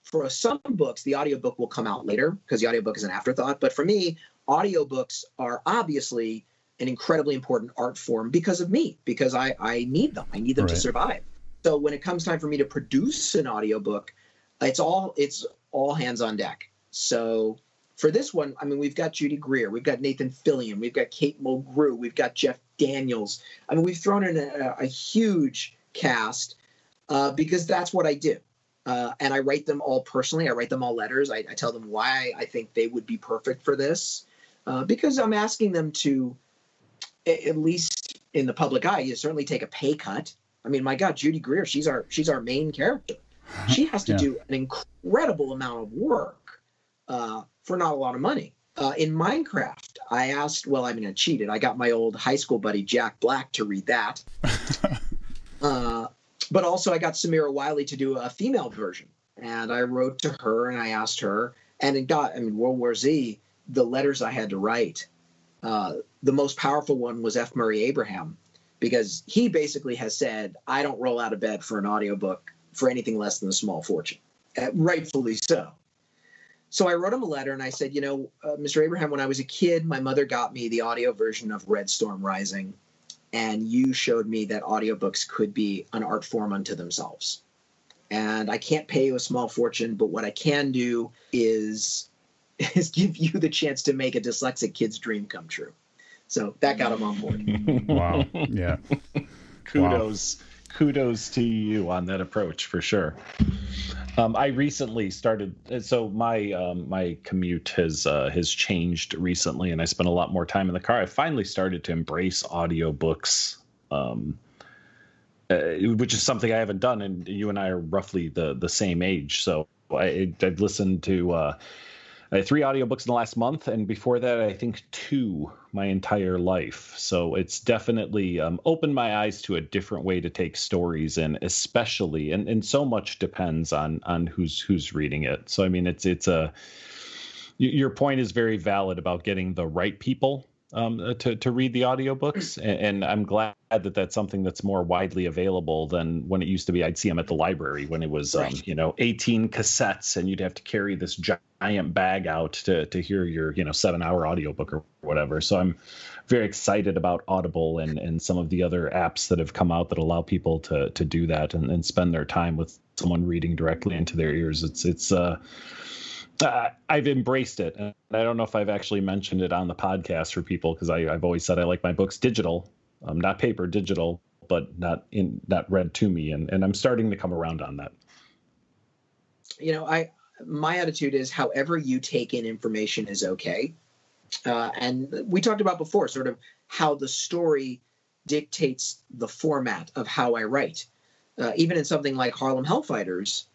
for some books the audiobook will come out later because the audiobook is an afterthought, but for me, audiobooks are obviously an incredibly important art form because of me, because I, I need them. I need them right. to survive. So when it comes time for me to produce an audiobook, it's all it's all hands on deck. So for this one, I mean, we've got Judy Greer, we've got Nathan Fillion, we've got Kate Mulgrew, we've got Jeff Daniels. I mean, we've thrown in a, a huge cast uh, because that's what I do. Uh, and I write them all personally. I write them all letters. I, I, tell them why I think they would be perfect for this uh, because I'm asking them to, at least in the public eye, you certainly take a pay cut. I mean, my God, Judy Greer, she's our she's our main character. She has to yeah. do an incredible amount of work uh, for not a lot of money. Uh, in Minecraft, I asked, well, I mean, I cheated. I got my old high school buddy Jack Black to read that. uh, but also, I got Samira Wiley to do a female version. And I wrote to her and I asked her, and it got, I mean, World War Z, the letters I had to write, uh, the most powerful one was F. Murray Abraham, because he basically has said, I don't roll out of bed for an audiobook for anything less than a small fortune. Uh, rightfully so. So I wrote him a letter and I said, you know, uh, Mr. Abraham, when I was a kid, my mother got me the audio version of Red Storm Rising, and you showed me that audiobooks could be an art form unto themselves. And I can't pay you a small fortune, but what I can do is is give you the chance to make a dyslexic kid's dream come true. So that got him on board.
wow. Yeah.
Kudos. Wow. Kudos to you on that approach for sure. Um, I recently started, so my um, my commute has uh, has changed recently, and I spent a lot more time in the car. I finally started to embrace audiobooks, um, uh, which is something I haven't done. And you and I are roughly the the same age, so I, I've listened to. Uh, Had three audiobooks in the last month, and before that, I think two my entire life. So it's definitely um, opened my eyes to a different way to take stories, and especially, and, and so much depends on on who's who's reading it. So I mean, it's it's a your point is very valid about getting the right people um, uh, to to read the audiobooks, and, and I'm glad that that's something that's more widely available than when it used to be. I'd see them at the library when it was, um, you know, 18 cassettes, and you'd have to carry this giant bag out to to hear your, you know, seven hour audiobook or whatever. So I'm very excited about Audible and and some of the other apps that have come out that allow people to to do that and, and spend their time with someone reading directly into their ears. It's it's uh uh, I've embraced it, and I don't know if I've actually mentioned it on the podcast for people because I've always said I like my books digital, um, not paper, digital, but not in not read to me, and and I'm starting to come around on that.
You know, I my attitude is however you take in information is okay, uh, and we talked about before, sort of how the story dictates the format of how I write. Uh, even in something like Harlem Hellfighters,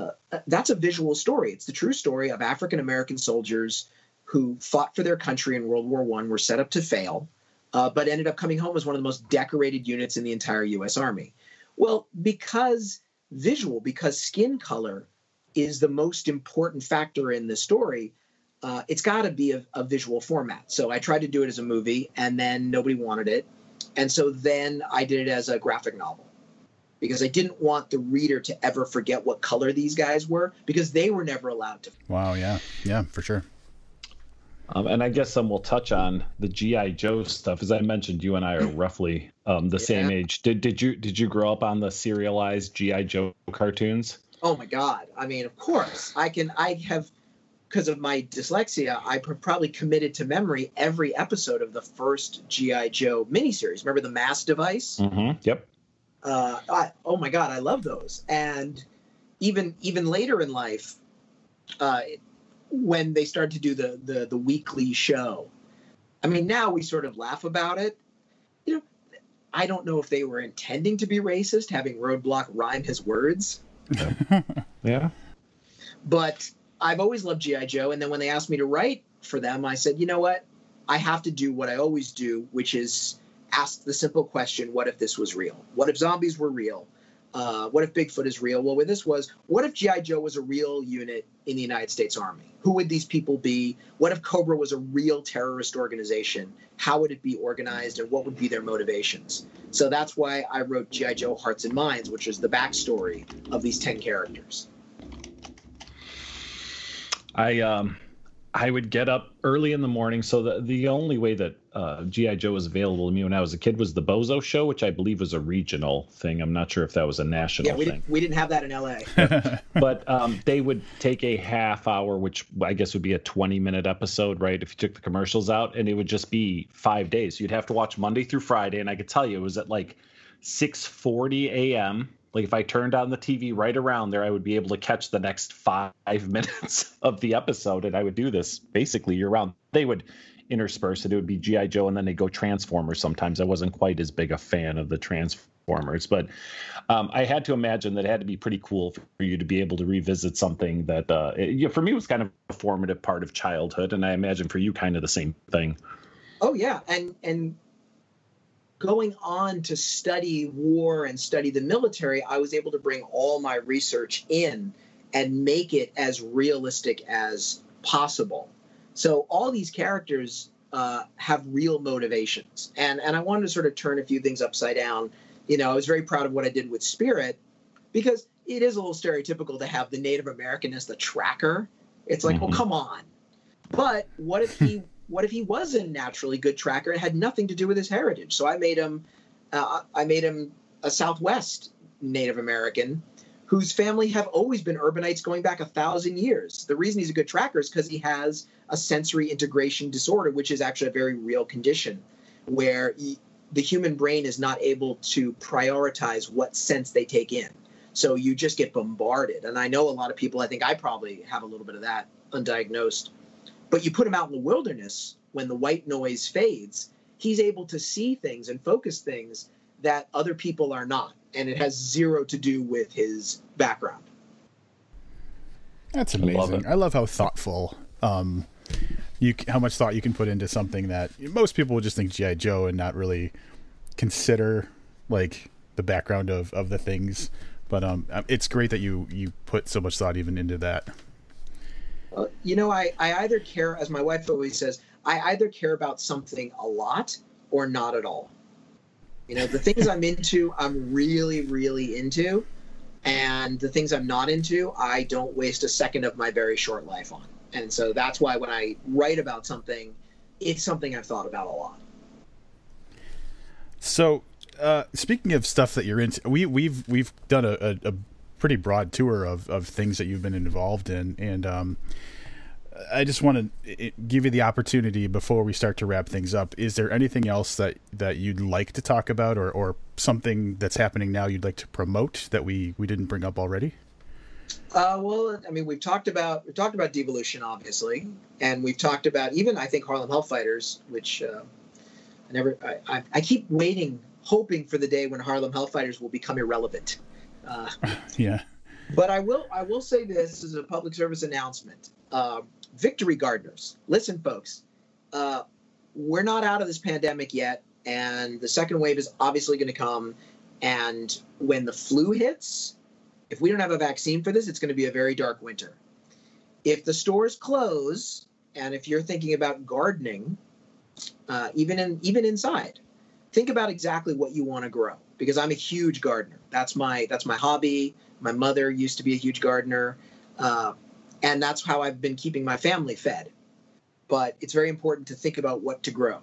uh, that's a visual story. It's the true story of African American soldiers who fought for their country in World War One, were set up to fail, uh, but ended up coming home as one of the most decorated units in the entire U.S. Army. Well, because visual, because skin color is the most important factor in the story, uh, it's got to be a, a, visual format. So I tried to do it as a movie, and then nobody wanted it, and so then I did it as a graphic novel because I didn't want the reader to ever forget what color these guys were because they were never allowed to.
Wow, yeah, yeah, for sure.
Um, and I guess some will touch on the GI Joe stuff. As I mentioned, you and I are roughly um, the yeah. same age. Did did you did you grow up on the serialized GI Joe cartoons?
Oh my God! I mean, of course, I can. I have because of my dyslexia, I probably committed to memory every episode of the first GI Joe miniseries. Remember the mass device?
Mm-hmm. Yep.
Uh, I, oh my God, I love those. And even even later in life, uh, when they started to do the, the the weekly show. I mean, now we sort of laugh about it. You know, I don't know if they were intending to be racist, having Roadblock rhyme his words.
yeah.
But I've always loved GI Joe, and then when they asked me to write for them, I said, you know what? I have to do what I always do, which is ask the simple question: What if this was real? What if zombies were real? uh, what if Bigfoot is real? Well, with this was, what if GI Joe was a real unit in the United States Army? Who would these people be? What if Cobra was a real terrorist organization? How would it be organized, and what would be their motivations? So that's why I wrote GI Joe: Hearts and Minds, which is the backstory of these ten characters.
I um, I would get up early in the morning. So the the only way that uh, GI Joe was available to me when I was a kid was the Bozo Show, which I believe was a regional thing. I'm not sure if that was a national
yeah, we
thing.
Didn't, we didn't have that in LA.
but um, they would take a half hour, which I guess would be a 20 minute episode, right? If you took the commercials out, and it would just be five days. You'd have to watch Monday through Friday, and I could tell you it was at like 6:40 a.m like if I turned on the TV right around there, I would be able to catch the next five minutes of the episode, and I would do this basically year round. They would intersperse it; it would be GI Joe, and then they go Transformers. Sometimes I wasn't quite as big a fan of the Transformers, but um, I had to imagine that it had to be pretty cool for you to be able to revisit something that, uh, it, for me, was kind of a formative part of childhood, and I imagine for you, kind of the same thing.
Oh yeah, and and going on to study war and study the military, I was able to bring all my research in and make it as realistic as possible. So all these characters uh, have real motivations, and and I wanted to sort of turn a few things upside down. You know, I was very proud of what I did with Spirit because it is a little stereotypical to have the Native American as the tracker. It's like, mm-hmm. oh come on. But what if he what if he was a naturally good tracker and had nothing to do with his heritage? So I made him, uh, I made him a Southwest Native American whose family have always been urbanites going back a thousand years. The reason he's a good tracker is because he has a sensory integration disorder, which is actually a very real condition where he, the human brain is not able to prioritize what sense they take in. So you just get bombarded. And I know a lot of people, I think I probably have a little bit of that undiagnosed but you put him out in the wilderness when the white noise fades, he's able to see things and focus things that other people are not. And it has zero to do with his background.
That's amazing. I love, I love how thoughtful um, you how much thought you can put into something that most people would just think GI Joe and not really consider like the background of of the things. But um, it's great that you you put so much thought even into that.
Uh, you know, I, I either care, as my wife always says, I either care about something a lot or not at all. You know, the things I'm into, I'm really, really into. And the things I'm not into, I don't waste a second of my very short life on. And so that's why when I write about something, it's something I've thought about a lot.
So, uh, speaking of stuff that you're into, we we've we've done a, a, a pretty broad tour of, of things that you've been involved in. And um, I just want to give you the opportunity before we start to wrap things up. Is there anything else that, that you'd like to talk about or, or something that's happening now you'd like to promote that we, we didn't bring up already?
Uh, well, I mean, we've talked about we've talked about devolution, obviously, and we've talked about even I think Harlem Hellfighters, which uh, I never I, I, I keep waiting, hoping for the day when Harlem Hellfighters will become irrelevant.
Uh, yeah.
But I will I will say this as a public service announcement. Victory Gardeners, listen, folks. Uh, we're not out of this pandemic yet, and the second wave is obviously going to come. And when the flu hits, if we don't have a vaccine for this, it's going to be a very dark winter. If the stores close, and if you're thinking about gardening, uh, even in even inside, think about exactly what you want to grow. Because I'm a huge gardener. That's my that's my hobby. My mother used to be a huge gardener, uh, and that's how I've been keeping my family fed. But it's very important to think about what to grow.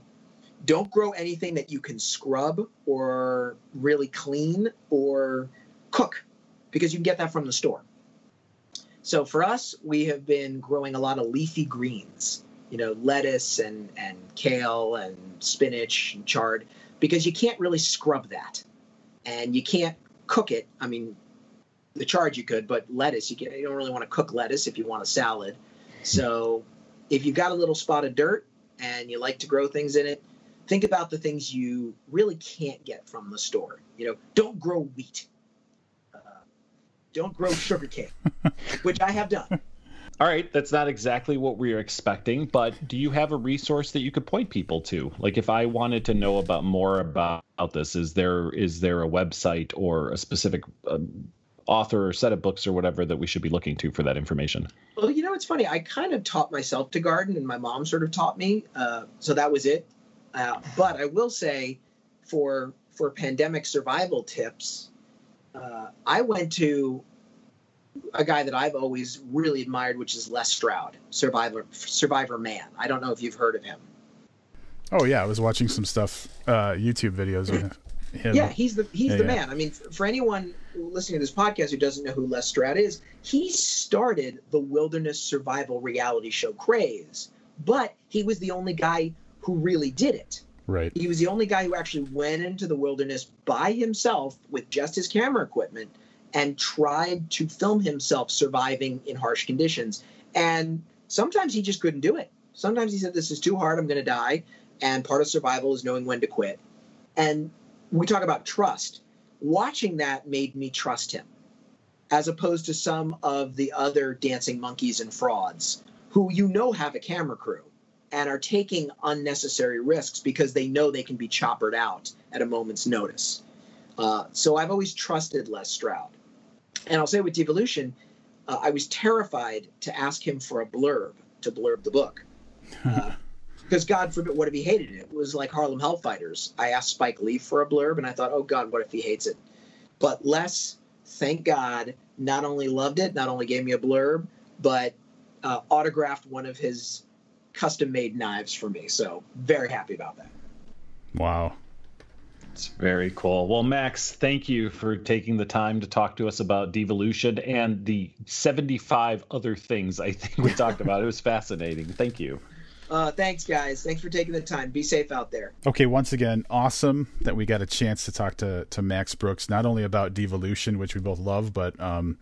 Don't grow anything that you can scrub or really clean or cook, because you can get that from the store. So for us, we have been growing a lot of leafy greens, you know, lettuce and, and kale and spinach and chard, because you can't really scrub that. And you can't cook it. I mean, the chard you could, but lettuce, you, can, you don't really want to cook lettuce if you want a salad. So if you've got a little spot of dirt and you like to grow things in it, think about the things you really can't get from the store. You know, don't grow wheat don't grow sugarcane, which I have done.
All right, that's not exactly what we were expecting, but do you have a resource that you could point people to? Like if I wanted to know about more about this, is there is there a website or a specific uh, author or set of books or whatever that we should be looking to for that information?
Well, you know, it's funny. I kind of taught myself to garden, and my mom sort of taught me, uh, so that was it. Uh, but I will say, for for pandemic survival tips, uh, I went to a guy that I've always really admired, which is Les Stroud, Survivor Survivorman. I don't know if you've heard of him.
Oh yeah, I was watching some stuff, uh, YouTube videos of him.
Yeah, he's the he's yeah, the yeah. man. I mean, for anyone listening to this podcast who doesn't know who Les Stroud is, he started the wilderness survival reality show craze, but he was the only guy who really did it.
Right.
He was the only guy who actually went into the wilderness by himself with just his camera equipment and tried to film himself surviving in harsh conditions. And sometimes he just couldn't do it. Sometimes he said, This is too hard, I'm going to die. And part of survival is knowing when to quit. And we talk about trust. Watching that made me trust him, as opposed to some of the other dancing monkeys and frauds who you know have a camera crew and are taking unnecessary risks because they know they can be choppered out at a moment's notice. Uh, so I've always trusted Les Stroud. And I'll say with Devolution, uh, I was terrified to ask him for a blurb to blurb the book. Uh, because God forbid, what if he hated it? It was like Harlem Hellfighters. I asked Spike Lee for a blurb, and I thought, oh God, what if he hates it? But Les, thank God, not only loved it, not only gave me a blurb, but uh, autographed one of his custom made knives for me. So very happy about that.
Wow.
It's very cool. Well, Max, thank you for taking the time to talk to us about devolution and the 75 other things I think we talked about. It was fascinating. Thank you.
Uh, thanks, guys. Thanks for taking the time. Be safe out there.
Okay, once again, awesome that we got a chance to talk to, to Max Brooks, not only about devolution, which we both love, but um,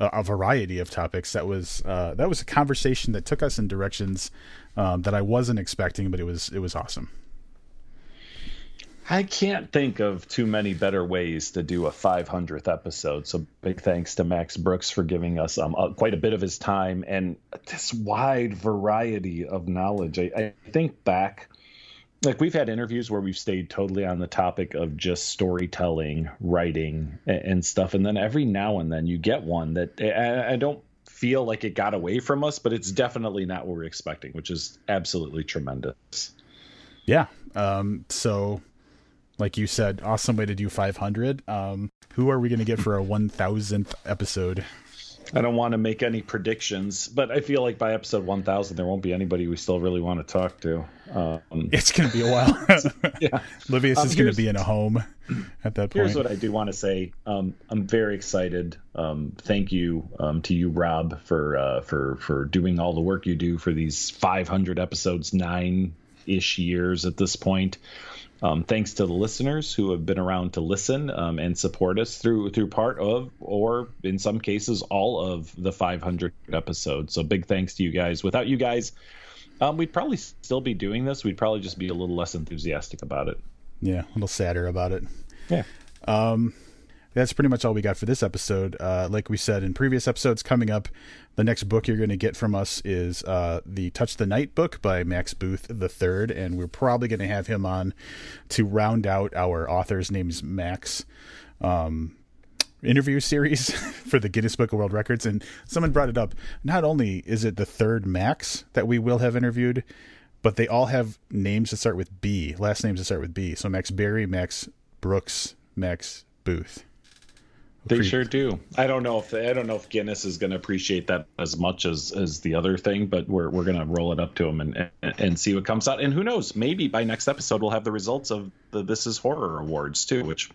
a, a, variety of topics. That was uh, that was a conversation that took us in directions um, that I wasn't expecting, but it was it was awesome.
I can't think of too many better ways to do a 500th episode. So big thanks to Max Brooks for giving us um, uh, quite a bit of his time and this wide variety of knowledge. I, I think back, like we've had interviews where we've stayed totally on the topic of just storytelling, writing, and, and stuff, and then every now and then you get one that I, I don't feel like it got away from us, but it's definitely not what we're expecting, which is absolutely tremendous.
Yeah. Um, so like you said, awesome way to do 500. Um, who are we going to get for a 1000th episode?
I don't want to make any predictions, but I feel like by episode 1000, there won't be anybody we still really want to talk to. Um,
it's going to be a while. yeah. Livius um, is going to be in a home at that point.
Here's what I do want to say. Um, I'm very excited. Um, thank you um, to you, Rob, for uh, for for doing all the work you do for these 500 episodes, nine ish years at this point. Um, thanks to the listeners who have been around to listen um, and support us through through part of, or in some cases, all of the 500 episodes. So big thanks to you guys. Without you guys, um, we'd probably still be doing this. We'd probably just be a little less enthusiastic about it.
Yeah, a little sadder about it.
Yeah.
Um, that's pretty much all we got for this episode. Uh, like we said in previous episodes, coming up, the next book you're going to get from us is uh, the Touch the Night book by Max Booth the Third, and we're probably going to have him on to round out our author's name's Max. Um, interview series for the Guinness Book of World Records. And someone brought it up. Not only is it the third Max that we will have interviewed, but they all have names that start with B, last names that start with B. So Max Barry, Max Brooks, Max Booth.
They sure do. I don't know if I don't know if Guinness is going to appreciate that as much as as the other thing, but we're we're going to roll it up to them and, and, and see what comes out. And who knows? Maybe by next episode we'll have the results of the This Is Horror Awards too, which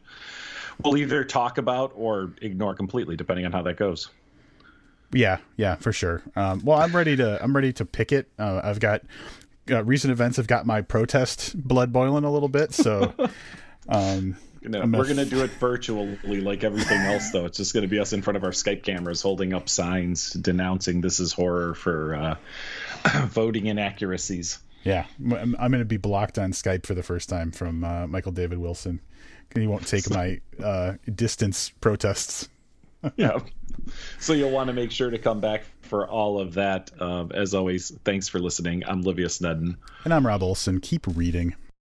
we'll either talk about or ignore completely, depending on how that goes.
Yeah, yeah, for sure. Um, well, I'm ready to I'm ready to pick it. Uh, I've got uh, recent events have got my protest blood boiling a little bit, so. Um,
no, we're going to do it virtually like everything else, though. It's just going to be us in front of our Skype cameras holding up signs denouncing this is horror for uh, voting inaccuracies.
Yeah, I'm, I'm going to be blocked on Skype for the first time from uh, Michael David Wilson. He won't take my uh, distance protests.
yeah. So you'll want to make sure to come back for all of that. Um, as always, thanks for listening. I'm Livia Snedden.
And I'm Rob Olson. Keep reading.